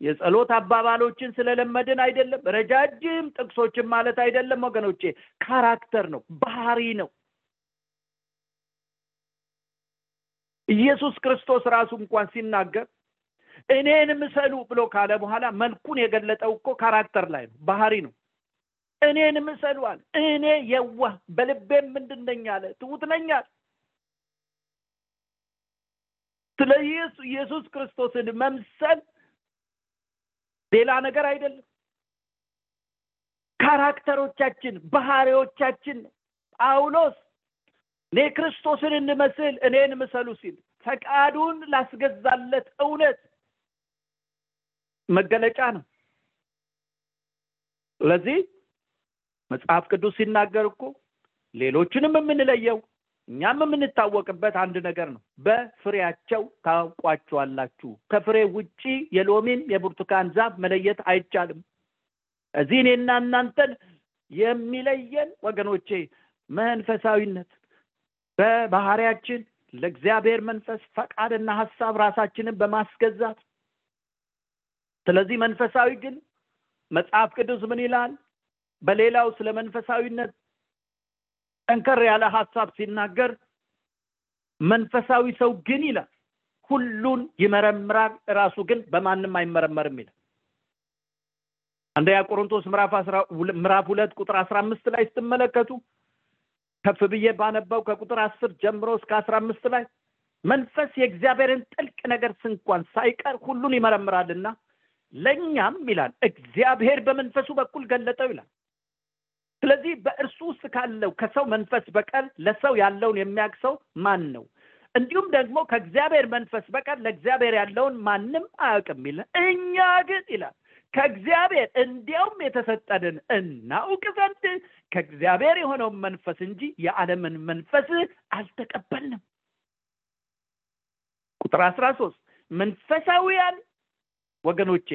የጸሎት አባባሎችን ስለለመድን አይደለም። ረጃጅም ጥቅሶችን ማለት አይደለም ወገኖቼ character ነው ባህሪ ነው። ኢየሱስ ክርስቶስ ራሱ እንኳን ሲናገር እኔን ምሰሉ ብሎ ካለ በኋላ መልኩን የገለጠው እኮ character ላይ ነው ባህሪ ነው እኔን አለ። እኔ የዋህ በልቤም ምንድን ነኝ አለ። ትሁት ነኝ ስለ ኢየሱስ ክርስቶስን መምሰል ሌላ ነገር አይደለም። ካራክተሮቻችን ባህሪዎቻችን ጳውሎስ እኔ ክርስቶስን እንመስል እኔን ምሰሉ ሲል ፈቃዱን ላስገዛለት እውነት መገለጫ ነው። ስለዚህ መጽሐፍ ቅዱስ ሲናገር እኮ ሌሎችንም የምንለየው እኛም የምንታወቅበት አንድ ነገር ነው። በፍሬያቸው ታውቋቸዋላችሁ። ከፍሬ ውጪ የሎሚን የብርቱካን ዛፍ መለየት አይቻልም። እዚህ እኔና እናንተን የሚለየን ወገኖቼ መንፈሳዊነት በባህሪያችን ለእግዚአብሔር መንፈስ ፈቃድና ሀሳብ ራሳችንን በማስገዛት ስለዚህ መንፈሳዊ ግን መጽሐፍ ቅዱስ ምን ይላል በሌላው ስለ መንፈሳዊነት ጠንከር ያለ ሀሳብ ሲናገር መንፈሳዊ ሰው ግን ይላል ሁሉን ይመረምራል ራሱ ግን በማንም አይመረመርም ይላል። አንደኛ ቆሮንቶስ ምዕራፍ ሁለት ቁጥር አስራ አምስት ላይ ስትመለከቱ ከፍ ብዬ ባነባው ከቁጥር አስር ጀምሮ እስከ አስራ አምስት ላይ መንፈስ የእግዚአብሔርን ጥልቅ ነገር ስንኳን ሳይቀር ሁሉን ይመረምራልና ለእኛም ይላል እግዚአብሔር በመንፈሱ በኩል ገለጠው ይላል ስለዚህ በእርሱ ውስጥ ካለው ከሰው መንፈስ በቀር ለሰው ያለውን የሚያውቅ ሰው ማን ነው? እንዲሁም ደግሞ ከእግዚአብሔር መንፈስ በቀር ለእግዚአብሔር ያለውን ማንም አያውቅም ይላል እኛ ግን ይላል ከእግዚአብሔር እንዲያውም የተሰጠንን እናውቅ ዘንድ ከእግዚአብሔር የሆነውን መንፈስ እንጂ የዓለምን መንፈስ አልተቀበልንም። ቁጥር አስራ ሶስት መንፈሳዊያን ወገኖቼ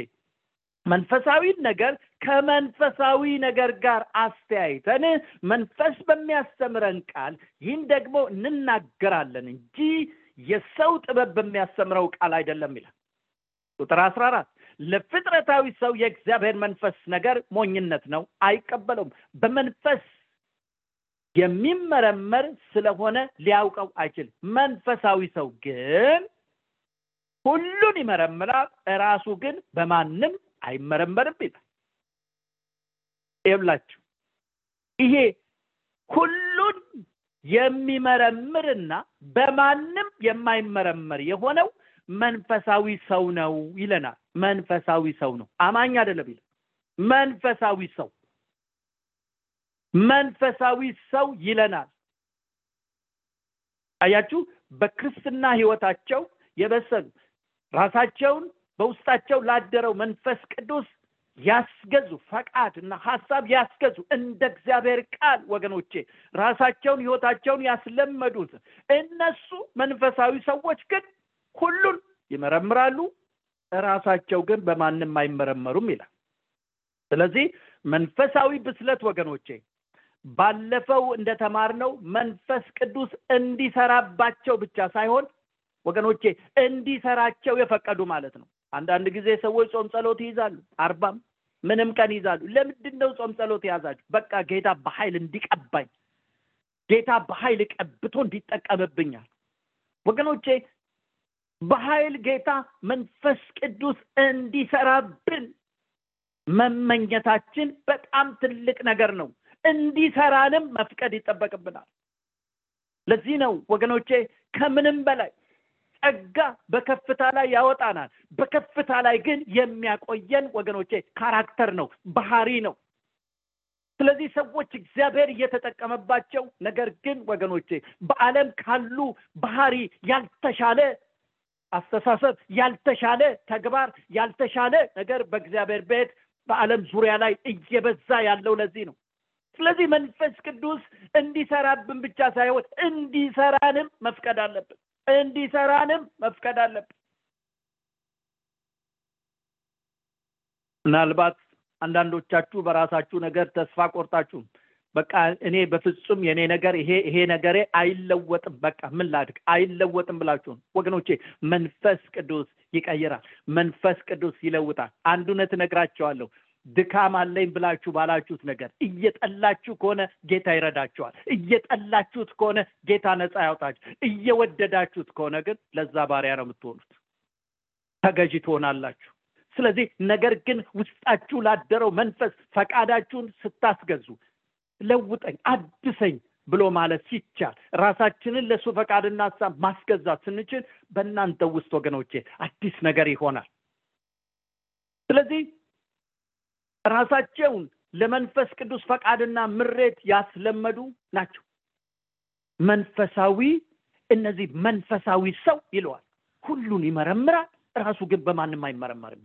መንፈሳዊን ነገር ከመንፈሳዊ ነገር ጋር አስተያይተን መንፈስ በሚያስተምረን ቃል ይህን ደግሞ እንናገራለን እንጂ የሰው ጥበብ በሚያስተምረው ቃል አይደለም ይላል። ቁጥር አስራ አራት ለፍጥረታዊ ሰው የእግዚአብሔር መንፈስ ነገር ሞኝነት ነው አይቀበለውም። በመንፈስ የሚመረመር ስለሆነ ሊያውቀው አይችልም። መንፈሳዊ ሰው ግን ሁሉን ይመረምራል ራሱ ግን በማንም አይመረመርም ይላል ይብላችሁ። ይሄ ሁሉን የሚመረምርና በማንም የማይመረመር የሆነው መንፈሳዊ ሰው ነው ይለናል። መንፈሳዊ ሰው ነው። አማኝ አይደለም ይላል። መንፈሳዊ ሰው መንፈሳዊ ሰው ይለናል። አያችሁ በክርስትና ህይወታቸው የበሰሉ ራሳቸውን በውስጣቸው ላደረው መንፈስ ቅዱስ ያስገዙ ፈቃድ እና ሀሳብ ያስገዙ እንደ እግዚአብሔር ቃል ወገኖቼ ራሳቸውን ህይወታቸውን ያስለመዱት እነሱ መንፈሳዊ ሰዎች ግን ሁሉን ይመረምራሉ ራሳቸው ግን በማንም አይመረመሩም ይላል። ስለዚህ መንፈሳዊ ብስለት ወገኖቼ ባለፈው እንደተማርነው መንፈስ ቅዱስ እንዲሰራባቸው ብቻ ሳይሆን ወገኖቼ እንዲሰራቸው የፈቀዱ ማለት ነው። አንዳንድ ጊዜ ሰዎች ጾም ጸሎት ይይዛሉ አርባም ምንም ቀን ይዛሉ። ለምንድን ነው ጾም ጸሎት የያዛችሁ? በቃ ጌታ በኃይል እንዲቀባኝ ጌታ በኃይል ቀብቶ እንዲጠቀምብኛል። ወገኖቼ በኃይል ጌታ መንፈስ ቅዱስ እንዲሰራብን መመኘታችን በጣም ትልቅ ነገር ነው። እንዲሰራንም መፍቀድ ይጠበቅብናል። ለዚህ ነው ወገኖቼ ከምንም በላይ ጸጋ በከፍታ ላይ ያወጣናል። በከፍታ ላይ ግን የሚያቆየን ወገኖቼ ካራክተር ነው ባህሪ ነው። ስለዚህ ሰዎች እግዚአብሔር እየተጠቀመባቸው ነገር ግን ወገኖቼ በዓለም ካሉ ባህሪ ያልተሻለ አስተሳሰብ ያልተሻለ ተግባር ያልተሻለ ነገር በእግዚአብሔር ቤት በዓለም ዙሪያ ላይ እየበዛ ያለው ለዚህ ነው። ስለዚህ መንፈስ ቅዱስ እንዲሰራብን ብቻ ሳይሆን እንዲሰራንም መፍቀድ አለብን እንዲሰራንም መፍቀድ አለብን። ምናልባት አንዳንዶቻችሁ በራሳችሁ ነገር ተስፋ ቆርጣችሁ በቃ እኔ በፍጹም የኔ ነገር ይሄ ይሄ ነገሬ አይለወጥም በቃ ምን ላድግ አይለወጥም ብላችሁ ወገኖቼ መንፈስ ቅዱስ ይቀይራል መንፈስ ቅዱስ ይለውጣል። አንድ እውነት እነግራቸዋለሁ ድካም አለኝ ብላችሁ ባላችሁት ነገር እየጠላችሁ ከሆነ ጌታ ይረዳችኋል። እየጠላችሁት ከሆነ ጌታ ነፃ ያውጣችሁ እየወደዳችሁት ከሆነ ግን ለዛ ባሪያ ነው የምትሆኑት። ተገዢ ትሆናላችሁ። ስለዚህ ነገር ግን ውስጣችሁ ላደረው መንፈስ ፈቃዳችሁን ስታስገዙ ለውጠኝ አድሰኝ ብሎ ማለት ሲቻል ራሳችንን ለእሱ ፈቃድና ሀሳብ ማስገዛት ስንችል በእናንተ ውስጥ ወገኖቼ አዲስ ነገር ይሆናል። ስለዚህ ራሳቸውን ለመንፈስ ቅዱስ ፈቃድና ምሬት ያስለመዱ ናቸው። መንፈሳዊ እነዚህ መንፈሳዊ ሰው ይለዋል። ሁሉን ይመረምራል ራሱ ግን በማንም አይመረመርም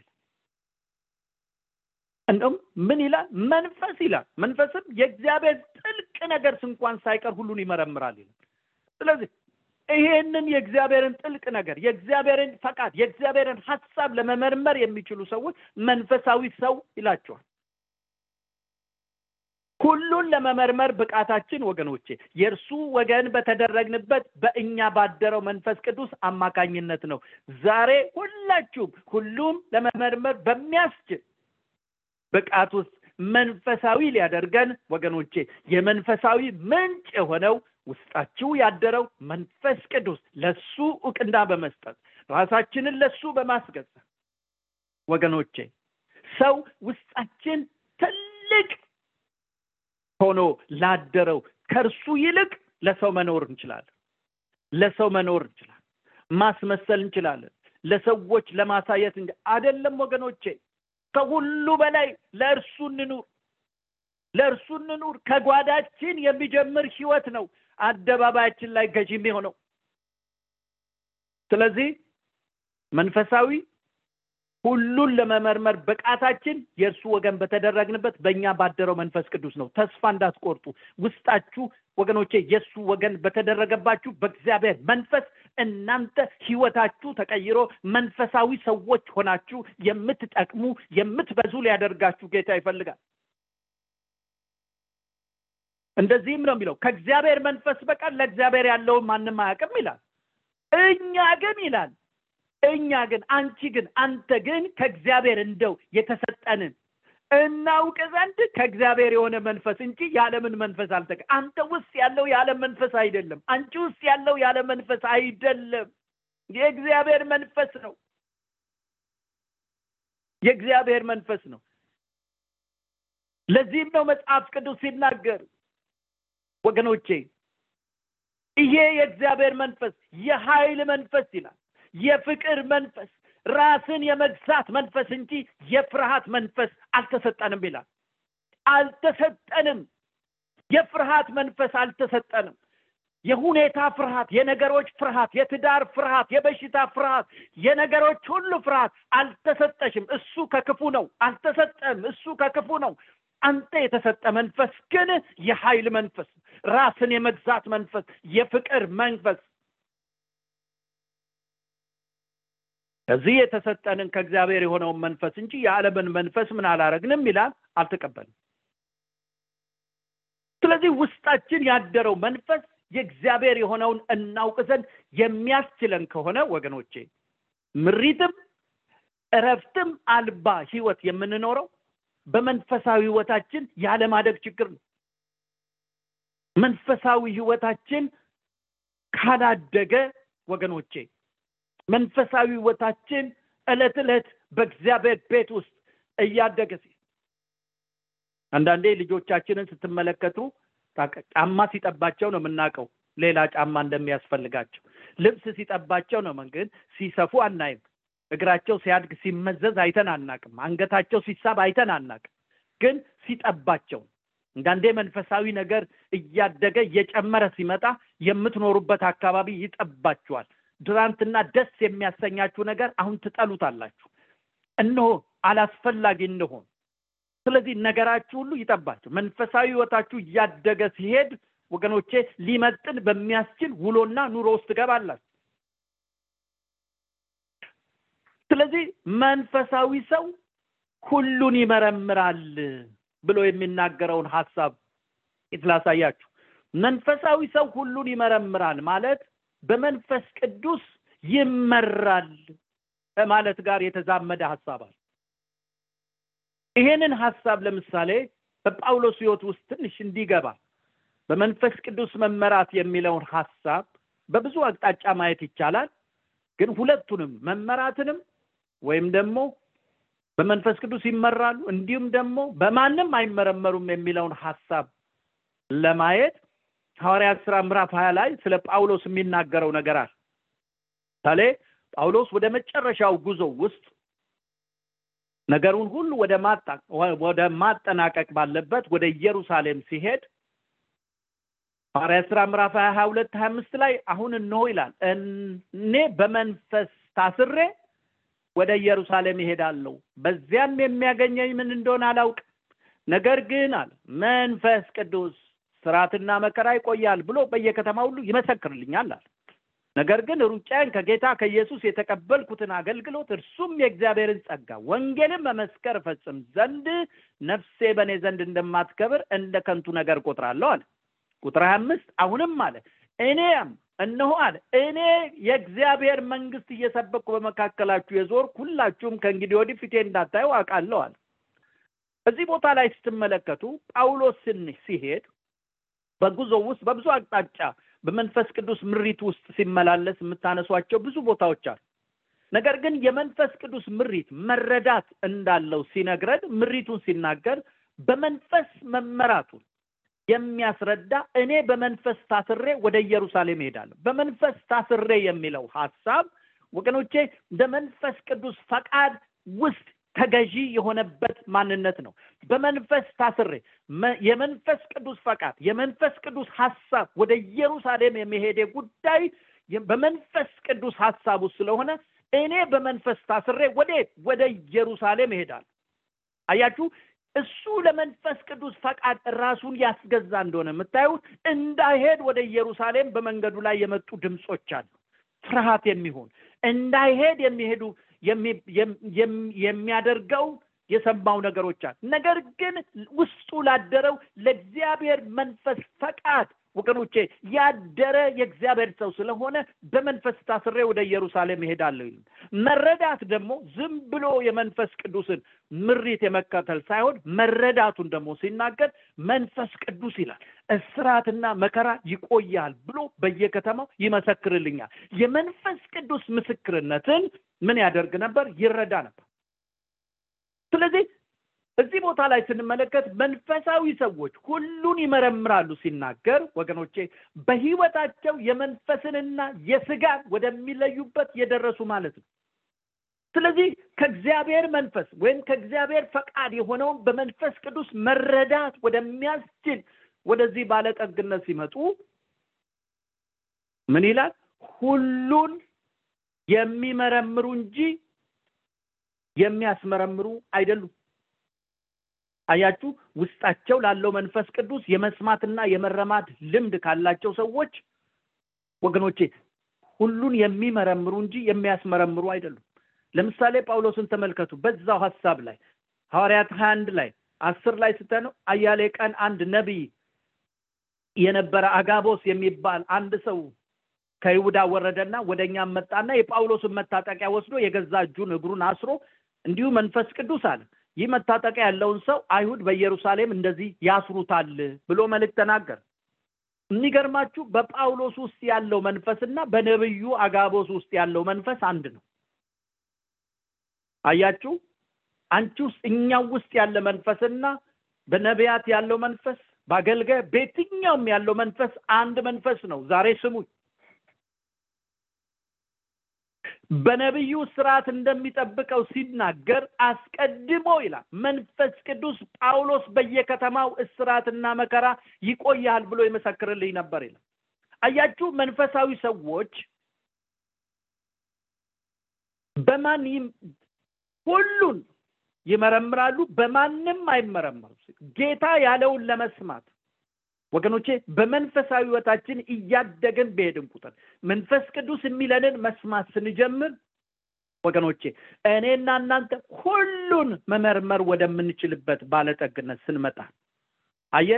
እንደውም ምን ይላል? መንፈስ ይላል። መንፈስም የእግዚአብሔር ጥልቅ ነገር እንኳን ሳይቀር ሁሉን ይመረምራል ይላል። ስለዚህ ይሄንን የእግዚአብሔርን ጥልቅ ነገር የእግዚአብሔርን ፈቃድ የእግዚአብሔርን ሀሳብ ለመመርመር የሚችሉ ሰዎች መንፈሳዊ ሰው ይላቸዋል። ሁሉን ለመመርመር ብቃታችን ወገኖቼ የእርሱ ወገን በተደረግንበት በእኛ ባደረው መንፈስ ቅዱስ አማካኝነት ነው። ዛሬ ሁላችሁም ሁሉም ለመመርመር በሚያስችል ብቃት ውስጥ መንፈሳዊ ሊያደርገን ወገኖቼ የመንፈሳዊ ምንጭ የሆነው ውስጣችሁ ያደረው መንፈስ ቅዱስ ለሱ እውቅና በመስጠት ራሳችንን ለሱ በማስገዛት ወገኖቼ ሰው ውስጣችን ትልቅ ሆኖ ላደረው ከእርሱ ይልቅ ለሰው መኖር እንችላለን። ለሰው መኖር እንችላለን። ማስመሰል እንችላለን። ለሰዎች ለማሳየት እንጂ አደለም ወገኖቼ ከሁሉ በላይ ለእርሱ እንኑር። ለእርሱ እንኑር። ከጓዳችን የሚጀምር ህይወት ነው አደባባያችን ላይ ገዢ የሚሆነው። ስለዚህ መንፈሳዊ ሁሉን ለመመርመር ብቃታችን የእርሱ ወገን በተደረግንበት በእኛ ባደረው መንፈስ ቅዱስ ነው። ተስፋ እንዳትቆርጡ። ውስጣችሁ ወገኖቼ የእሱ ወገን በተደረገባችሁ በእግዚአብሔር መንፈስ እናንተ ህይወታችሁ ተቀይሮ መንፈሳዊ ሰዎች ሆናችሁ የምትጠቅሙ የምትበዙ ሊያደርጋችሁ ጌታ ይፈልጋል እንደዚህም ነው የሚለው። ከእግዚአብሔር መንፈስ በቀር ለእግዚአብሔር ያለውን ማንም አያውቅም ይላል። እኛ ግን ይላል እኛ ግን አንቺ ግን አንተ ግን ከእግዚአብሔር እንደው የተሰጠንን እናውቅ ዘንድ ከእግዚአብሔር የሆነ መንፈስ እንጂ የዓለምን መንፈስ አልተቀ አንተ ውስጥ ያለው የዓለም መንፈስ አይደለም። አንቺ ውስጥ ያለው የዓለም መንፈስ አይደለም። የእግዚአብሔር መንፈስ ነው። የእግዚአብሔር መንፈስ ነው። ለዚህም ነው መጽሐፍ ቅዱስ ሲናገር ወገኖቼ ይሄ የእግዚአብሔር መንፈስ የኃይል መንፈስ ይላል የፍቅር መንፈስ ራስን የመግዛት መንፈስ እንጂ የፍርሃት መንፈስ አልተሰጠንም ይላል አልተሰጠንም የፍርሃት መንፈስ አልተሰጠንም የሁኔታ ፍርሃት፣ የነገሮች ፍርሃት፣ የትዳር ፍርሃት፣ የበሽታ ፍርሃት፣ የነገሮች ሁሉ ፍርሃት አልተሰጠሽም። እሱ ከክፉ ነው። አልተሰጠም። እሱ ከክፉ ነው። አንተ የተሰጠ መንፈስ ግን የኃይል መንፈስ፣ ራስን የመግዛት መንፈስ፣ የፍቅር መንፈስ ከዚህ የተሰጠንን ከእግዚአብሔር የሆነውን መንፈስ እንጂ የዓለምን መንፈስ ምን አላረግንም ይላል፣ አልተቀበልም። ስለዚህ ውስጣችን ያደረው መንፈስ የእግዚአብሔር የሆነውን እናውቅ ዘንድ የሚያስችለን ከሆነ ወገኖቼ ምሪትም እረፍትም አልባ ህይወት የምንኖረው በመንፈሳዊ ህይወታችን ያለማደግ ችግር ነው። መንፈሳዊ ህይወታችን ካላደገ ወገኖቼ መንፈሳዊ ህይወታችን ዕለት ዕለት በእግዚአብሔር ቤት ውስጥ እያደገ ሲ አንዳንዴ ልጆቻችንን ስትመለከቱ ጫማ ሲጠባቸው ነው የምናውቀው ሌላ ጫማ እንደሚያስፈልጋቸው። ልብስ ሲጠባቸው ነው መንገድ ሲሰፉ አናይም። እግራቸው ሲያድግ ሲመዘዝ አይተን አናቅም። አንገታቸው ሲሳብ አይተን አናቅም። ግን ሲጠባቸው አንዳንዴ መንፈሳዊ ነገር እያደገ እየጨመረ ሲመጣ የምትኖሩበት አካባቢ ይጠባችኋል። ትናንትና ደስ የሚያሰኛችሁ ነገር አሁን ትጠሉታላችሁ። እነሆ አላስፈላጊ እንሆን ስለዚህ ነገራችሁ ሁሉ ይጠባችሁ። መንፈሳዊ ህይወታችሁ እያደገ ሲሄድ ወገኖቼ ሊመጥን በሚያስችል ውሎና ኑሮ ውስጥ ትገባላችሁ። ስለዚህ መንፈሳዊ ሰው ሁሉን ይመረምራል ብሎ የሚናገረውን ሀሳብ ላሳያችሁ። መንፈሳዊ ሰው ሁሉን ይመረምራል ማለት በመንፈስ ቅዱስ ይመራል ከማለት ጋር የተዛመደ ሀሳብ አለ። ይሄንን ሀሳብ ለምሳሌ በጳውሎስ ህይወት ውስጥ ትንሽ እንዲገባ በመንፈስ ቅዱስ መመራት የሚለውን ሀሳብ በብዙ አቅጣጫ ማየት ይቻላል። ግን ሁለቱንም መመራትንም ወይም ደግሞ በመንፈስ ቅዱስ ይመራሉ እንዲሁም ደግሞ በማንም አይመረመሩም የሚለውን ሀሳብ ለማየት ሐዋርያት ስራ ምዕራፍ ሀያ ላይ ስለ ጳውሎስ የሚናገረው ነገር አለ። ምሳሌ ጳውሎስ ወደ መጨረሻው ጉዞ ውስጥ ነገሩን ሁሉ ወደ ማጠናቀቅ ባለበት ወደ ኢየሩሳሌም ሲሄድ ሐዋርያት ስራ ምዕራፍ ሀያ ሁለት ሀያ አምስት ላይ አሁን እንሆ ይላል እኔ በመንፈስ ታስሬ ወደ ኢየሩሳሌም ይሄዳለሁ በዚያም የሚያገኘኝ ምን እንደሆነ አላውቅም። ነገር ግን አለ መንፈስ ቅዱስ ስርዓትና መከራ ይቆያል ብሎ በየከተማ ሁሉ ይመሰክርልኛል አለ። ነገር ግን ሩጫዬን ከጌታ ከኢየሱስ የተቀበልኩትን አገልግሎት እርሱም የእግዚአብሔርን ጸጋ ወንጌልን መመስከር ፈጽም ዘንድ ነፍሴ በእኔ ዘንድ እንደማትከብር እንደ ከንቱ ነገር ቆጥራለሁ አለ። ቁጥር ሀያ አምስት አሁንም አለ እኔም እነሆ አለ። እኔ የእግዚአብሔር መንግስት እየሰበኩ በመካከላችሁ የዞር ሁላችሁም ከእንግዲህ ወዲህ ፊቴ እንዳታዩ አውቃለሁ እዚህ ቦታ ላይ ስትመለከቱ ጳውሎስ ሲሄድ በጉዞ ውስጥ በብዙ አቅጣጫ በመንፈስ ቅዱስ ምሪት ውስጥ ሲመላለስ የምታነሷቸው ብዙ ቦታዎች አሉ። ነገር ግን የመንፈስ ቅዱስ ምሪት መረዳት እንዳለው ሲነግረን ምሪቱን ሲናገር በመንፈስ መመራቱን የሚያስረዳ እኔ በመንፈስ ታስሬ ወደ ኢየሩሳሌም እሄዳለሁ። በመንፈስ ታስሬ የሚለው ሀሳብ ወገኖቼ በመንፈስ ቅዱስ ፈቃድ ውስጥ ተገዢ የሆነበት ማንነት ነው። በመንፈስ ታስሬ የመንፈስ ቅዱስ ፈቃድ የመንፈስ ቅዱስ ሀሳብ ወደ ኢየሩሳሌም የመሄዴ ጉዳይ በመንፈስ ቅዱስ ሀሳብ ስለሆነ እኔ በመንፈስ ታስሬ ወዴት? ወደ ኢየሩሳሌም እሄዳለሁ። አያችሁ እሱ ለመንፈስ ቅዱስ ፈቃድ ራሱን ያስገዛ እንደሆነ የምታዩት እንዳይሄድ ወደ ኢየሩሳሌም በመንገዱ ላይ የመጡ ድምፆች አሉ። ፍርሃት የሚሆን እንዳይሄድ የሚሄዱ የሚያደርገው የሰማው ነገሮች አሉ። ነገር ግን ውስጡ ላደረው ለእግዚአብሔር መንፈስ ፈቃድ ወገኖቼ ያደረ የእግዚአብሔር ሰው ስለሆነ በመንፈስ ታስሬ ወደ ኢየሩሳሌም እሄዳለሁ ይል መረዳት ደግሞ ዝም ብሎ የመንፈስ ቅዱስን ምሪት የመከተል ሳይሆን መረዳቱን ደግሞ ሲናገር መንፈስ ቅዱስ ይላል እስራትና መከራ ይቆያል ብሎ በየከተማው ይመሰክርልኛል። የመንፈስ ቅዱስ ምስክርነትን ምን ያደርግ ነበር? ይረዳ ነበር። ስለዚህ እዚህ ቦታ ላይ ስንመለከት መንፈሳዊ ሰዎች ሁሉን ይመረምራሉ ሲናገር ወገኖቼ በህይወታቸው የመንፈስንና የስጋን ወደሚለዩበት የደረሱ ማለት ነው ስለዚህ ከእግዚአብሔር መንፈስ ወይም ከእግዚአብሔር ፈቃድ የሆነውን በመንፈስ ቅዱስ መረዳት ወደሚያስችል ወደዚህ ባለጠግነት ሲመጡ ምን ይላል? ሁሉን የሚመረምሩ እንጂ የሚያስመረምሩ አይደሉም። አያችሁ፣ ውስጣቸው ላለው መንፈስ ቅዱስ የመስማትና የመረማት ልምድ ካላቸው ሰዎች ወገኖቼ ሁሉን የሚመረምሩ እንጂ የሚያስመረምሩ አይደሉም። ለምሳሌ ጳውሎስን ተመልከቱ። በዛው ሀሳብ ላይ ሐዋርያት ሀያ አንድ ላይ አስር ላይ ስተነው አያሌ ቀን አንድ ነቢይ የነበረ አጋቦስ የሚባል አንድ ሰው ከይሁዳ ወረደና ወደ እኛም መጣና የጳውሎስን መታጠቂያ ወስዶ የገዛ እጁን እግሩን አስሮ እንዲሁ መንፈስ ቅዱስ አለ ይህ መታጠቂያ ያለውን ሰው አይሁድ በኢየሩሳሌም እንደዚህ ያስሩታል ብሎ መልእክት ተናገር። የሚገርማችሁ በጳውሎስ ውስጥ ያለው መንፈስና በነብዩ አጋቦስ ውስጥ ያለው መንፈስ አንድ ነው። አያችሁ፣ አንቺ ውስጥ እኛው ውስጥ ያለ መንፈስና በነቢያት ያለው መንፈስ በአገልጋይ በየትኛውም ያለው መንፈስ አንድ መንፈስ ነው። ዛሬ ስሙኝ። በነቢዩ ስርዓት እንደሚጠብቀው ሲናገር አስቀድሞ ይላል መንፈስ ቅዱስ ጳውሎስ በየከተማው እስራትና መከራ ይቆያል ብሎ ይመሰክርልኝ ነበር ይላል። አያችሁ መንፈሳዊ ሰዎች በማን ሁሉን ይመረምራሉ፣ በማንም አይመረመሩ። ጌታ ያለውን ለመስማት ወገኖቼ በመንፈሳዊ ህይወታችን እያደግን በሄድን ቁጥር መንፈስ ቅዱስ የሚለንን መስማት ስንጀምር ወገኖቼ እኔና እናንተ ሁሉን መመርመር ወደምንችልበት ባለጠግነት ስንመጣ አየ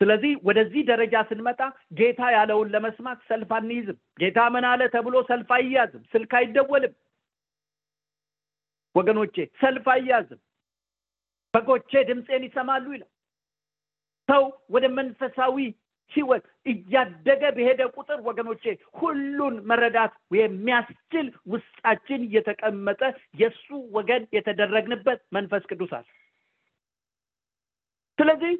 ስለዚህ ወደዚህ ደረጃ ስንመጣ ጌታ ያለውን ለመስማት ሰልፍ አንይዝም። ጌታ ምን አለ ተብሎ ሰልፍ አይያዝም። ስልክ አይደወልም። ወገኖቼ ሰልፍ አይያዝም። በጎቼ ድምፄን ይሰማሉ ይላል። ሰው ወደ መንፈሳዊ ህይወት እያደገ በሄደ ቁጥር ወገኖቼ ሁሉን መረዳት የሚያስችል ውስጣችን እየተቀመጠ የእሱ ወገን የተደረግንበት መንፈስ ቅዱስ አለ። ስለዚህ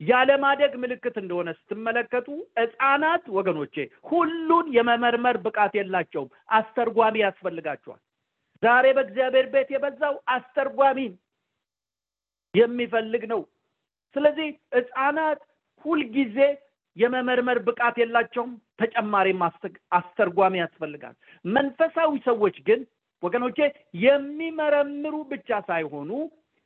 ያለማደግ ምልክት እንደሆነ ስትመለከቱ ህፃናት ወገኖቼ ሁሉን የመመርመር ብቃት የላቸውም። አስተርጓሚ ያስፈልጋቸዋል። ዛሬ በእግዚአብሔር ቤት የበዛው አስተርጓሚ የሚፈልግ ነው። ስለዚህ ህፃናት ሁልጊዜ የመመርመር ብቃት የላቸውም። ተጨማሪም አስተርጓሚ ያስፈልጋል። መንፈሳዊ ሰዎች ግን ወገኖቼ የሚመረምሩ ብቻ ሳይሆኑ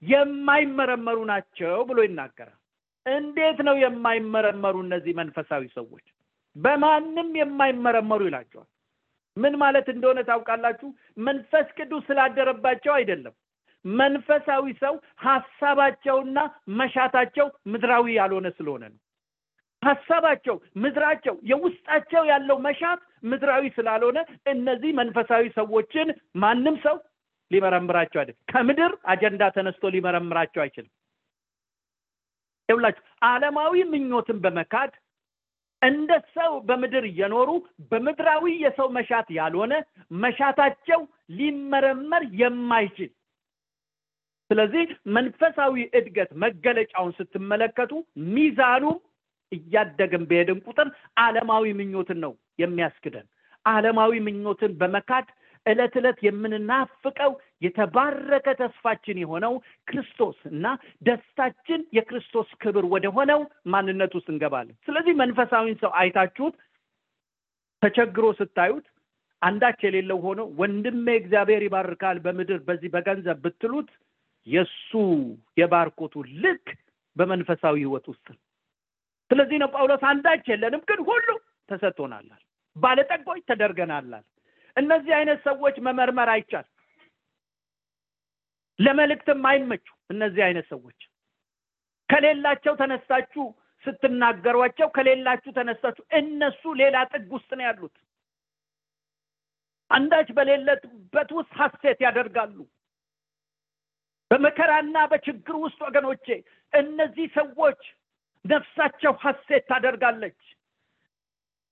የማይመረመሩ ናቸው ብሎ ይናገራል። እንዴት ነው የማይመረመሩ? እነዚህ መንፈሳዊ ሰዎች በማንም የማይመረመሩ ይላቸዋል። ምን ማለት እንደሆነ ታውቃላችሁ? መንፈስ ቅዱስ ስላደረባቸው አይደለም። መንፈሳዊ ሰው ሀሳባቸውና መሻታቸው ምድራዊ ያልሆነ ስለሆነ ነው። ሀሳባቸው ምድራቸው የውስጣቸው ያለው መሻት ምድራዊ ስላልሆነ እነዚህ መንፈሳዊ ሰዎችን ማንም ሰው ሊመረምራቸው አይደለም። ከምድር አጀንዳ ተነስቶ ሊመረምራቸው አይችልም። ይኸውላችሁ ዓለማዊ ምኞትን በመካድ እንደ ሰው በምድር እየኖሩ በምድራዊ የሰው መሻት ያልሆነ መሻታቸው ሊመረመር የማይችል ስለዚህ መንፈሳዊ እድገት መገለጫውን ስትመለከቱ ሚዛኑም እያደግን በሄድን ቁጥር ዓለማዊ ምኞትን ነው የሚያስክደን። ዓለማዊ ምኞትን በመካድ ዕለት ዕለት የምንናፍቀው የተባረከ ተስፋችን የሆነው ክርስቶስ እና ደስታችን የክርስቶስ ክብር ወደ ሆነው ማንነት ውስጥ እንገባለን። ስለዚህ መንፈሳዊን ሰው አይታችሁት ተቸግሮ ስታዩት አንዳች የሌለው ሆኖ ወንድሜ እግዚአብሔር ይባርካል በምድር በዚህ በገንዘብ ብትሉት የእሱ የባርኮቱ ልክ በመንፈሳዊ ህይወት ውስጥ ነው። ስለዚህ ነው ጳውሎስ አንዳች የለንም ግን ሁሉ ተሰጥቶናላል፣ ባለጠጎች ተደርገናላል። እነዚህ አይነት ሰዎች መመርመር አይቻል፣ ለመልእክትም አይመቹ። እነዚህ አይነት ሰዎች ከሌላቸው ተነስታችሁ ስትናገሯቸው፣ ከሌላችሁ ተነስታችሁ እነሱ ሌላ ጥግ ውስጥ ነው ያሉት። አንዳች በሌለበት ውስጥ ሐሴት ያደርጋሉ። በመከራና በችግር ውስጥ ወገኖቼ እነዚህ ሰዎች ነፍሳቸው ሐሴት ታደርጋለች።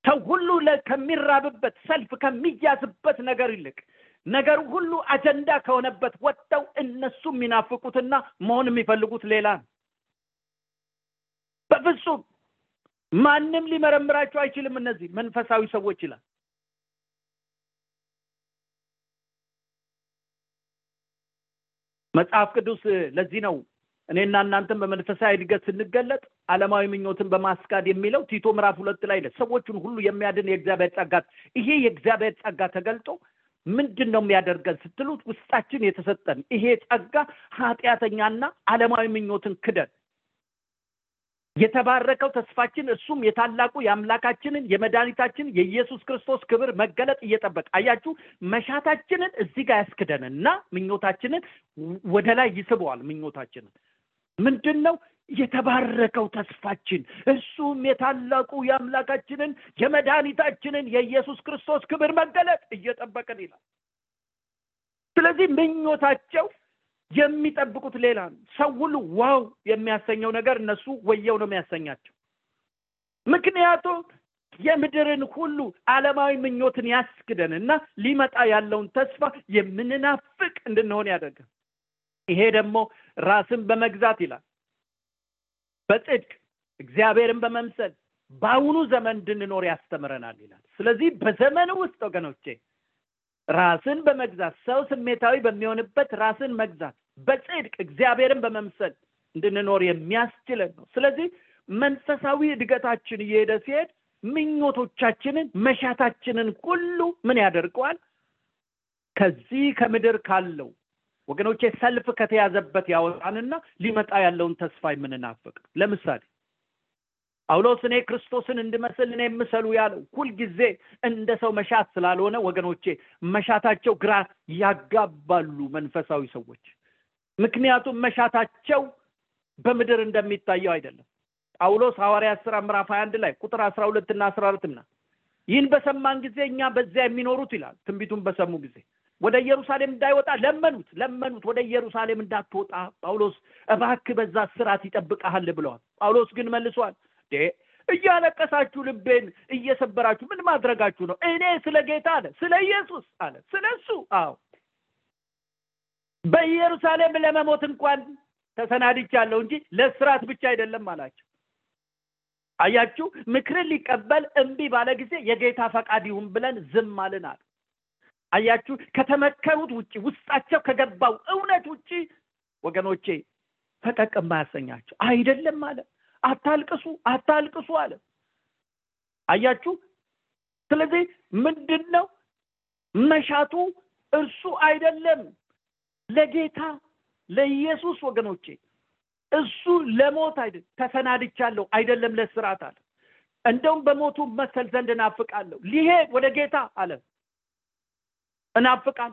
ሰው ሁሉ ከሚራብበት ሰልፍ ከሚያዝበት ነገር ይልቅ ነገሩ ሁሉ አጀንዳ ከሆነበት ወጥተው እነሱ የሚናፍቁትና መሆን የሚፈልጉት ሌላ ነው። በፍጹም ማንም ሊመረምራቸው አይችልም። እነዚህ መንፈሳዊ ሰዎች ይላል። መጽሐፍ ቅዱስ ለዚህ ነው እኔና እናንተም በመንፈሳዊ እድገት ስንገለጥ ዓለማዊ ምኞትን በማስካድ የሚለው ቲቶ ምዕራፍ ሁለት ላይ ሰዎቹን ሁሉ የሚያድን የእግዚአብሔር ጸጋ ይሄ የእግዚአብሔር ጸጋ ተገልጦ ምንድን ነው የሚያደርገን ስትሉት ውስጣችን የተሰጠን ይሄ ጸጋ ኃጢአተኛና ዓለማዊ ምኞትን ክደን የተባረከው ተስፋችን እሱም የታላቁ የአምላካችንን የመድኃኒታችን የኢየሱስ ክርስቶስ ክብር መገለጥ እየጠበቅ አያችሁ መሻታችንን እዚህ ጋር ያስክደንና ምኞታችንን ወደ ላይ ይስበዋል። ምኞታችንን ምንድን ነው የተባረከው ተስፋችን እሱም የታላቁ የአምላካችንን የመድኃኒታችንን የኢየሱስ ክርስቶስ ክብር መገለጥ እየጠበቅን ይላል። ስለዚህ ምኞታቸው የሚጠብቁት ሌላ ነው። ሰው ሁሉ ዋው የሚያሰኘው ነገር እነሱ ወየው ነው የሚያሰኛቸው። ምክንያቱም የምድርን ሁሉ ዓለማዊ ምኞትን ያስክደን እና ሊመጣ ያለውን ተስፋ የምንናፍቅ እንድንሆን ያደርገን ይሄ ደግሞ ራስን በመግዛት ይላል። በጽድቅ እግዚአብሔርን በመምሰል በአሁኑ ዘመን እንድንኖር ያስተምረናል ይላል። ስለዚህ በዘመኑ ውስጥ ወገኖቼ ራስን በመግዛት ሰው ስሜታዊ በሚሆንበት ራስን መግዛት በጽድቅ እግዚአብሔርን በመምሰል እንድንኖር የሚያስችለን ነው። ስለዚህ መንፈሳዊ እድገታችን እየሄደ ሲሄድ ምኞቶቻችንን መሻታችንን ሁሉ ምን ያደርገዋል? ከዚህ ከምድር ካለው ወገኖቼ ሰልፍ ከተያዘበት ያወጣንና ሊመጣ ያለውን ተስፋ የምንናፍቅ። ለምሳሌ ጳውሎስ እኔ ክርስቶስን እንድመስል እኔ የምሰሉ ያለው ሁልጊዜ እንደ ሰው መሻት ስላልሆነ ወገኖቼ መሻታቸው ግራ ያጋባሉ መንፈሳዊ ሰዎች። ምክንያቱም መሻታቸው በምድር እንደሚታየው አይደለም። ጳውሎስ ሐዋርያ ስራ ምዕራፍ 21 ላይ ቁጥር 12 እና 14 ና ይህን በሰማን ጊዜ እኛ በዚያ የሚኖሩት ይላል። ትንቢቱን በሰሙ ጊዜ ወደ ኢየሩሳሌም እንዳይወጣ ለመኑት ለመኑት ወደ ኢየሩሳሌም እንዳትወጣ ጳውሎስ እባክ በዛ ስርዓት ይጠብቀሃል ብለዋል። ጳውሎስ ግን መልሷል እያለቀሳችሁ ልቤን እየሰበራችሁ ምን ማድረጋችሁ ነው? እኔ ስለ ጌታ አለ ስለ ኢየሱስ አለ ስለ እሱ አዎ። በኢየሩሳሌም ለመሞት እንኳን ተሰናድቻለሁ እንጂ ለስርዓት ብቻ አይደለም አላቸው። አያችሁ ምክርን ሊቀበል እምቢ ባለ ጊዜ የጌታ ፈቃድ ይሁን ብለን ዝም አልን አለ አያችሁ ከተመከሩት ውጭ ውስጣቸው ከገባው እውነት ውጭ ወገኖቼ ፈቀቅ የማያሰኛቸው አይደለም አለ አታልቅሱ አታልቅሱ አለ። አያችሁ? ስለዚህ ምንድን ነው መሻቱ እርሱ አይደለም ለጌታ ለኢየሱስ ወገኖቼ። እሱ ለሞት አይደለም ተሰናድቻለሁ አይደለም ለስርዓት አለ። እንደውም በሞቱ መሰል ዘንድ እናፍቃለሁ። ሊሄድ ወደ ጌታ አለ። እናፍቃል።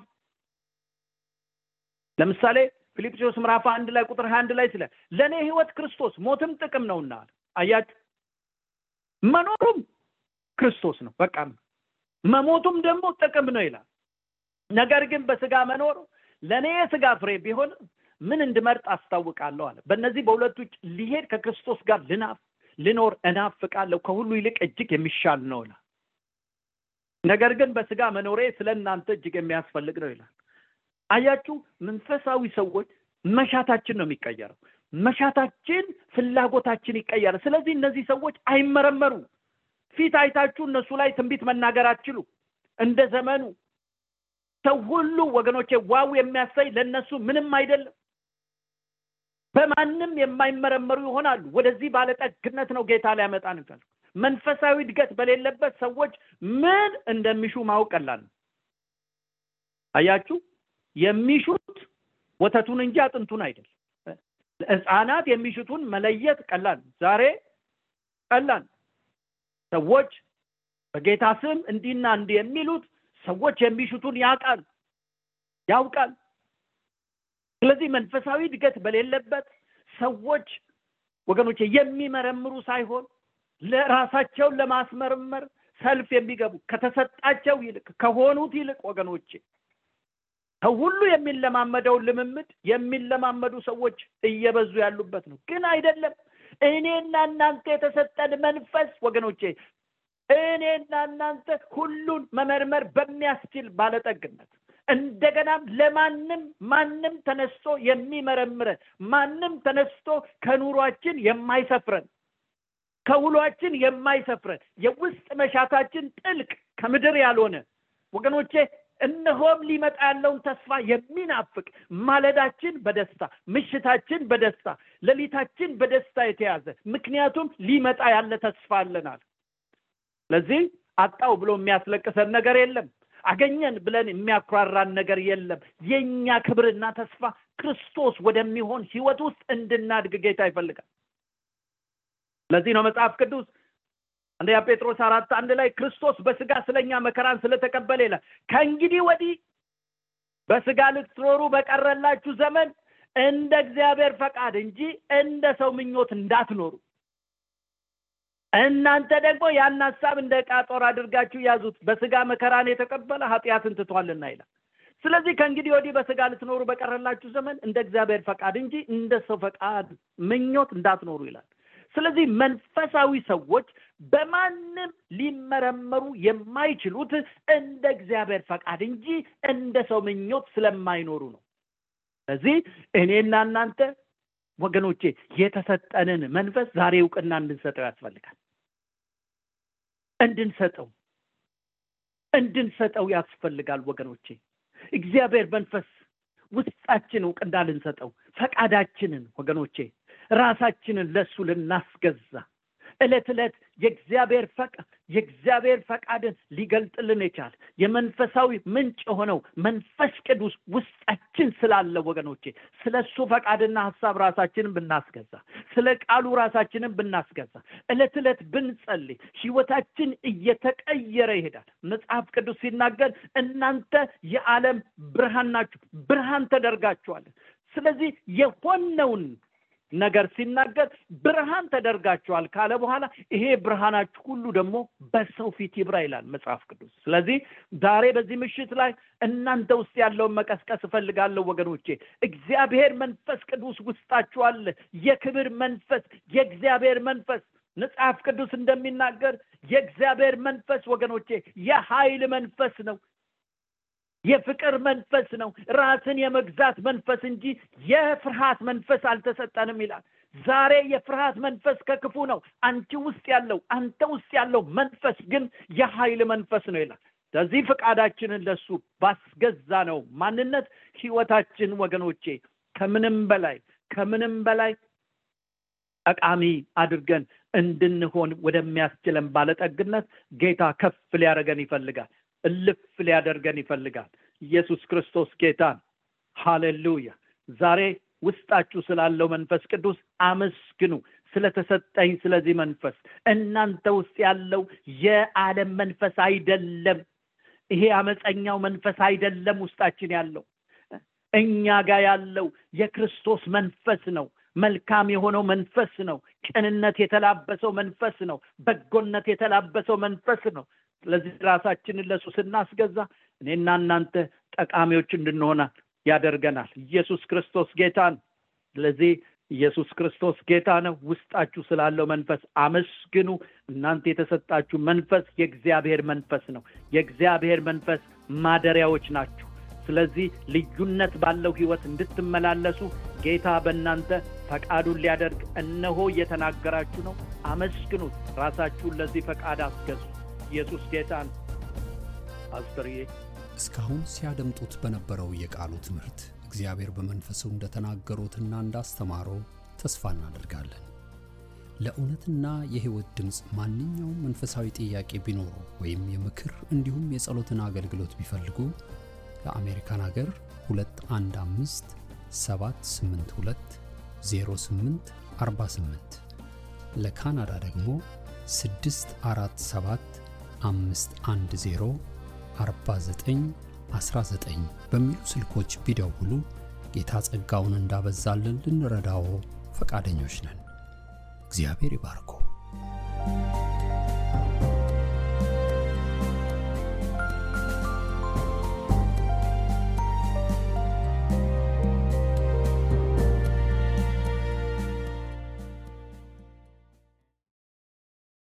ለምሳሌ ፊልጵስዩስ ምዕራፍ አንድ ላይ ቁጥር ሀያ አንድ ላይ ስለ ለእኔ ህይወት ክርስቶስ ሞትም ጥቅም ነውና አያችሁ? መኖሩም ክርስቶስ ነው። በቃ መሞቱም ደግሞ ጥቅም ነው ይላል። ነገር ግን በስጋ መኖር ለእኔ የስጋ ፍሬ ቢሆን ምን እንድመርጥ አስታውቃለሁ አለ። በእነዚህ በሁለቱ ሊሄድ ከክርስቶስ ጋር ልናፍ ልኖር እናፍቃለሁ ከሁሉ ይልቅ እጅግ የሚሻል ነው ነገር ግን በስጋ መኖሬ ስለ እናንተ እጅግ የሚያስፈልግ ነው ይላል አያችሁ መንፈሳዊ ሰዎች መሻታችን ነው የሚቀየረው። መሻታችን ፍላጎታችን ይቀየራል። ስለዚህ እነዚህ ሰዎች አይመረመሩ። ፊት አይታችሁ እነሱ ላይ ትንቢት መናገር አትችሉ። እንደ ዘመኑ ሰው ሁሉ ወገኖቼ ዋው የሚያሳይ ለእነሱ ምንም አይደለም። በማንም የማይመረመሩ ይሆናሉ። ወደዚህ ባለጠግነት ነው ጌታ ሊያመጣ ንፈልግ መንፈሳዊ እድገት በሌለበት ሰዎች ምን እንደሚሹ ማወቅ ቀላል አያችሁ የሚሹት ወተቱን እንጂ አጥንቱን አይደል። ህፃናት የሚሹቱን መለየት ቀላል ዛሬ ቀላል ሰዎች በጌታ ስም እንዲና እንዲህ የሚሉት ሰዎች የሚሹቱን ያውቃል ያውቃል። ስለዚህ መንፈሳዊ እድገት በሌለበት ሰዎች ወገኖቼ የሚመረምሩ ሳይሆን ለራሳቸውን ለማስመርመር ሰልፍ የሚገቡ ከተሰጣቸው ይልቅ ከሆኑት ይልቅ ወገኖቼ ከሁሉ የሚለማመደውን ልምምድ የሚለማመዱ ሰዎች እየበዙ ያሉበት ነው። ግን አይደለም። እኔና እናንተ የተሰጠን መንፈስ ወገኖቼ እኔና እናንተ ሁሉን መመርመር በሚያስችል ባለጠግነት እንደገናም ለማንም ማንም ተነስቶ የሚመረምረን ማንም ተነስቶ ከኑሯችን የማይሰፍረን ከውሏችን የማይሰፍረን የውስጥ መሻታችን ጥልቅ ከምድር ያልሆነ ወገኖቼ እነሆም ሊመጣ ያለውን ተስፋ የሚናፍቅ ማለዳችን በደስታ ምሽታችን በደስታ ሌሊታችን በደስታ የተያዘ ምክንያቱም ሊመጣ ያለ ተስፋ አለናል ስለዚህ አጣው ብሎ የሚያስለቅሰን ነገር የለም። አገኘን ብለን የሚያኩራራን ነገር የለም። የእኛ ክብርና ተስፋ ክርስቶስ ወደሚሆን ህይወት ውስጥ እንድናድግ ጌታ ይፈልጋል። ለዚህ ነው መጽሐፍ ቅዱስ አንደኛ ጴጥሮስ አራት አንድ ላይ ክርስቶስ በስጋ ስለኛ መከራን ስለተቀበለ ይላል። ከእንግዲህ ወዲህ በስጋ ልትኖሩ በቀረላችሁ ዘመን እንደ እግዚአብሔር ፈቃድ እንጂ እንደ ሰው ምኞት እንዳትኖሩ። እናንተ ደግሞ ያን ሀሳብ እንደ ዕቃ ጦር አድርጋችሁ ያዙት። በስጋ መከራን የተቀበለ ኃጢአትን ትቷልና ይላል። ስለዚህ ከእንግዲህ ወዲህ በስጋ ልትኖሩ በቀረላችሁ ዘመን እንደ እግዚአብሔር ፈቃድ እንጂ እንደ ሰው ፈቃድ ምኞት እንዳትኖሩ ይላል። ስለዚህ መንፈሳዊ ሰዎች በማንም ሊመረመሩ የማይችሉት እንደ እግዚአብሔር ፈቃድ እንጂ እንደ ሰው ምኞት ስለማይኖሩ ነው። ስለዚህ እኔና እናንተ ወገኖቼ የተሰጠንን መንፈስ ዛሬ እውቅና እንድንሰጠው ያስፈልጋል። እንድንሰጠው እንድንሰጠው ያስፈልጋል ወገኖቼ። እግዚአብሔር መንፈስ ውስጣችን እውቅና ልንሰጠው ፈቃዳችንን ወገኖቼ ራሳችንን ለሱ ልናስገዛ እለት ዕለት የእግዚአብሔር ፈቃድ የእግዚአብሔር ፈቃድን ሊገልጥልን የቻል የመንፈሳዊ ምንጭ የሆነው መንፈስ ቅዱስ ውስጣችን ስላለ ወገኖቼ ስለ እሱ ፈቃድና ሀሳብ ራሳችንን ብናስገዛ ስለ ቃሉ ራሳችንን ብናስገዛ እለት ዕለት ብንጸልይ ህይወታችን እየተቀየረ ይሄዳል። መጽሐፍ ቅዱስ ሲናገር እናንተ የዓለም ብርሃን ናችሁ ብርሃን ተደርጋችኋለን ስለዚህ የሆነውን ነገር ሲናገር ብርሃን ተደርጋችኋል ካለ በኋላ ይሄ ብርሃናችሁ ሁሉ ደግሞ በሰው ፊት ይብራ ይላል መጽሐፍ ቅዱስ። ስለዚህ ዛሬ በዚህ ምሽት ላይ እናንተ ውስጥ ያለውን መቀስቀስ እፈልጋለሁ ወገኖቼ። እግዚአብሔር መንፈስ ቅዱስ ውስጣችሁ አለ። የክብር መንፈስ የእግዚአብሔር መንፈስ መጽሐፍ ቅዱስ እንደሚናገር የእግዚአብሔር መንፈስ ወገኖቼ የኃይል መንፈስ ነው የፍቅር መንፈስ ነው። ራስን የመግዛት መንፈስ እንጂ የፍርሃት መንፈስ አልተሰጠንም ይላል። ዛሬ የፍርሃት መንፈስ ከክፉ ነው። አንቺ ውስጥ ያለው አንተ ውስጥ ያለው መንፈስ ግን የኃይል መንፈስ ነው ይላል። ስለዚህ ፈቃዳችንን ለሱ ባስገዛ ነው ማንነት ህይወታችን ወገኖቼ ከምንም በላይ ከምንም በላይ ጠቃሚ አድርገን እንድንሆን ወደሚያስችለን ባለጠግነት ጌታ ከፍ ሊያደረገን ይፈልጋል እልፍ ሊያደርገን ይፈልጋል። ኢየሱስ ክርስቶስ ጌታን ሃሌሉያ! ዛሬ ውስጣችሁ ስላለው መንፈስ ቅዱስ አመስግኑ። ስለተሰጠኝ ስለዚህ መንፈስ እናንተ ውስጥ ያለው የዓለም መንፈስ አይደለም። ይሄ አመፀኛው መንፈስ አይደለም ውስጣችን ያለው። እኛ ጋር ያለው የክርስቶስ መንፈስ ነው። መልካም የሆነው መንፈስ ነው። ቅንነት የተላበሰው መንፈስ ነው። በጎነት የተላበሰው መንፈስ ነው ስለዚህ ራሳችንን ለሱ ስናስገዛ እኔና እናንተ ጠቃሚዎች እንድንሆና ያደርገናል። ኢየሱስ ክርስቶስ ጌታን ስለዚህ ኢየሱስ ክርስቶስ ጌታ ነው። ውስጣችሁ ስላለው መንፈስ አመስግኑ። እናንተ የተሰጣችሁ መንፈስ የእግዚአብሔር መንፈስ ነው። የእግዚአብሔር መንፈስ ማደሪያዎች ናችሁ። ስለዚህ ልዩነት ባለው ህይወት እንድትመላለሱ ጌታ በእናንተ ፈቃዱን ሊያደርግ እነሆ እየተናገራችሁ ነው። አመስግኑት። ራሳችሁን ለዚህ ፈቃድ አስገዙ ኢየሱስ ጌታን ፓስተርዬ እስካሁን ሲያደምጡት በነበረው የቃሉ ትምህርት እግዚአብሔር በመንፈሱ እንደተናገሩትና እንዳስተማረው ተስፋ እናደርጋለን። ለእውነትና የሕይወት ድምፅ ማንኛውም መንፈሳዊ ጥያቄ ቢኖሩ ወይም የምክር እንዲሁም የጸሎትን አገልግሎት ቢፈልጉ ለአሜሪካን አገር 215 782 08 48 ለካናዳ ደግሞ 647 510 49 19 በሚሉ ስልኮች ቢደውሉ ጌታ ጸጋውን እንዳበዛልን ልንረዳዎ ፈቃደኞች ነን። እግዚአብሔር ይባርኮ።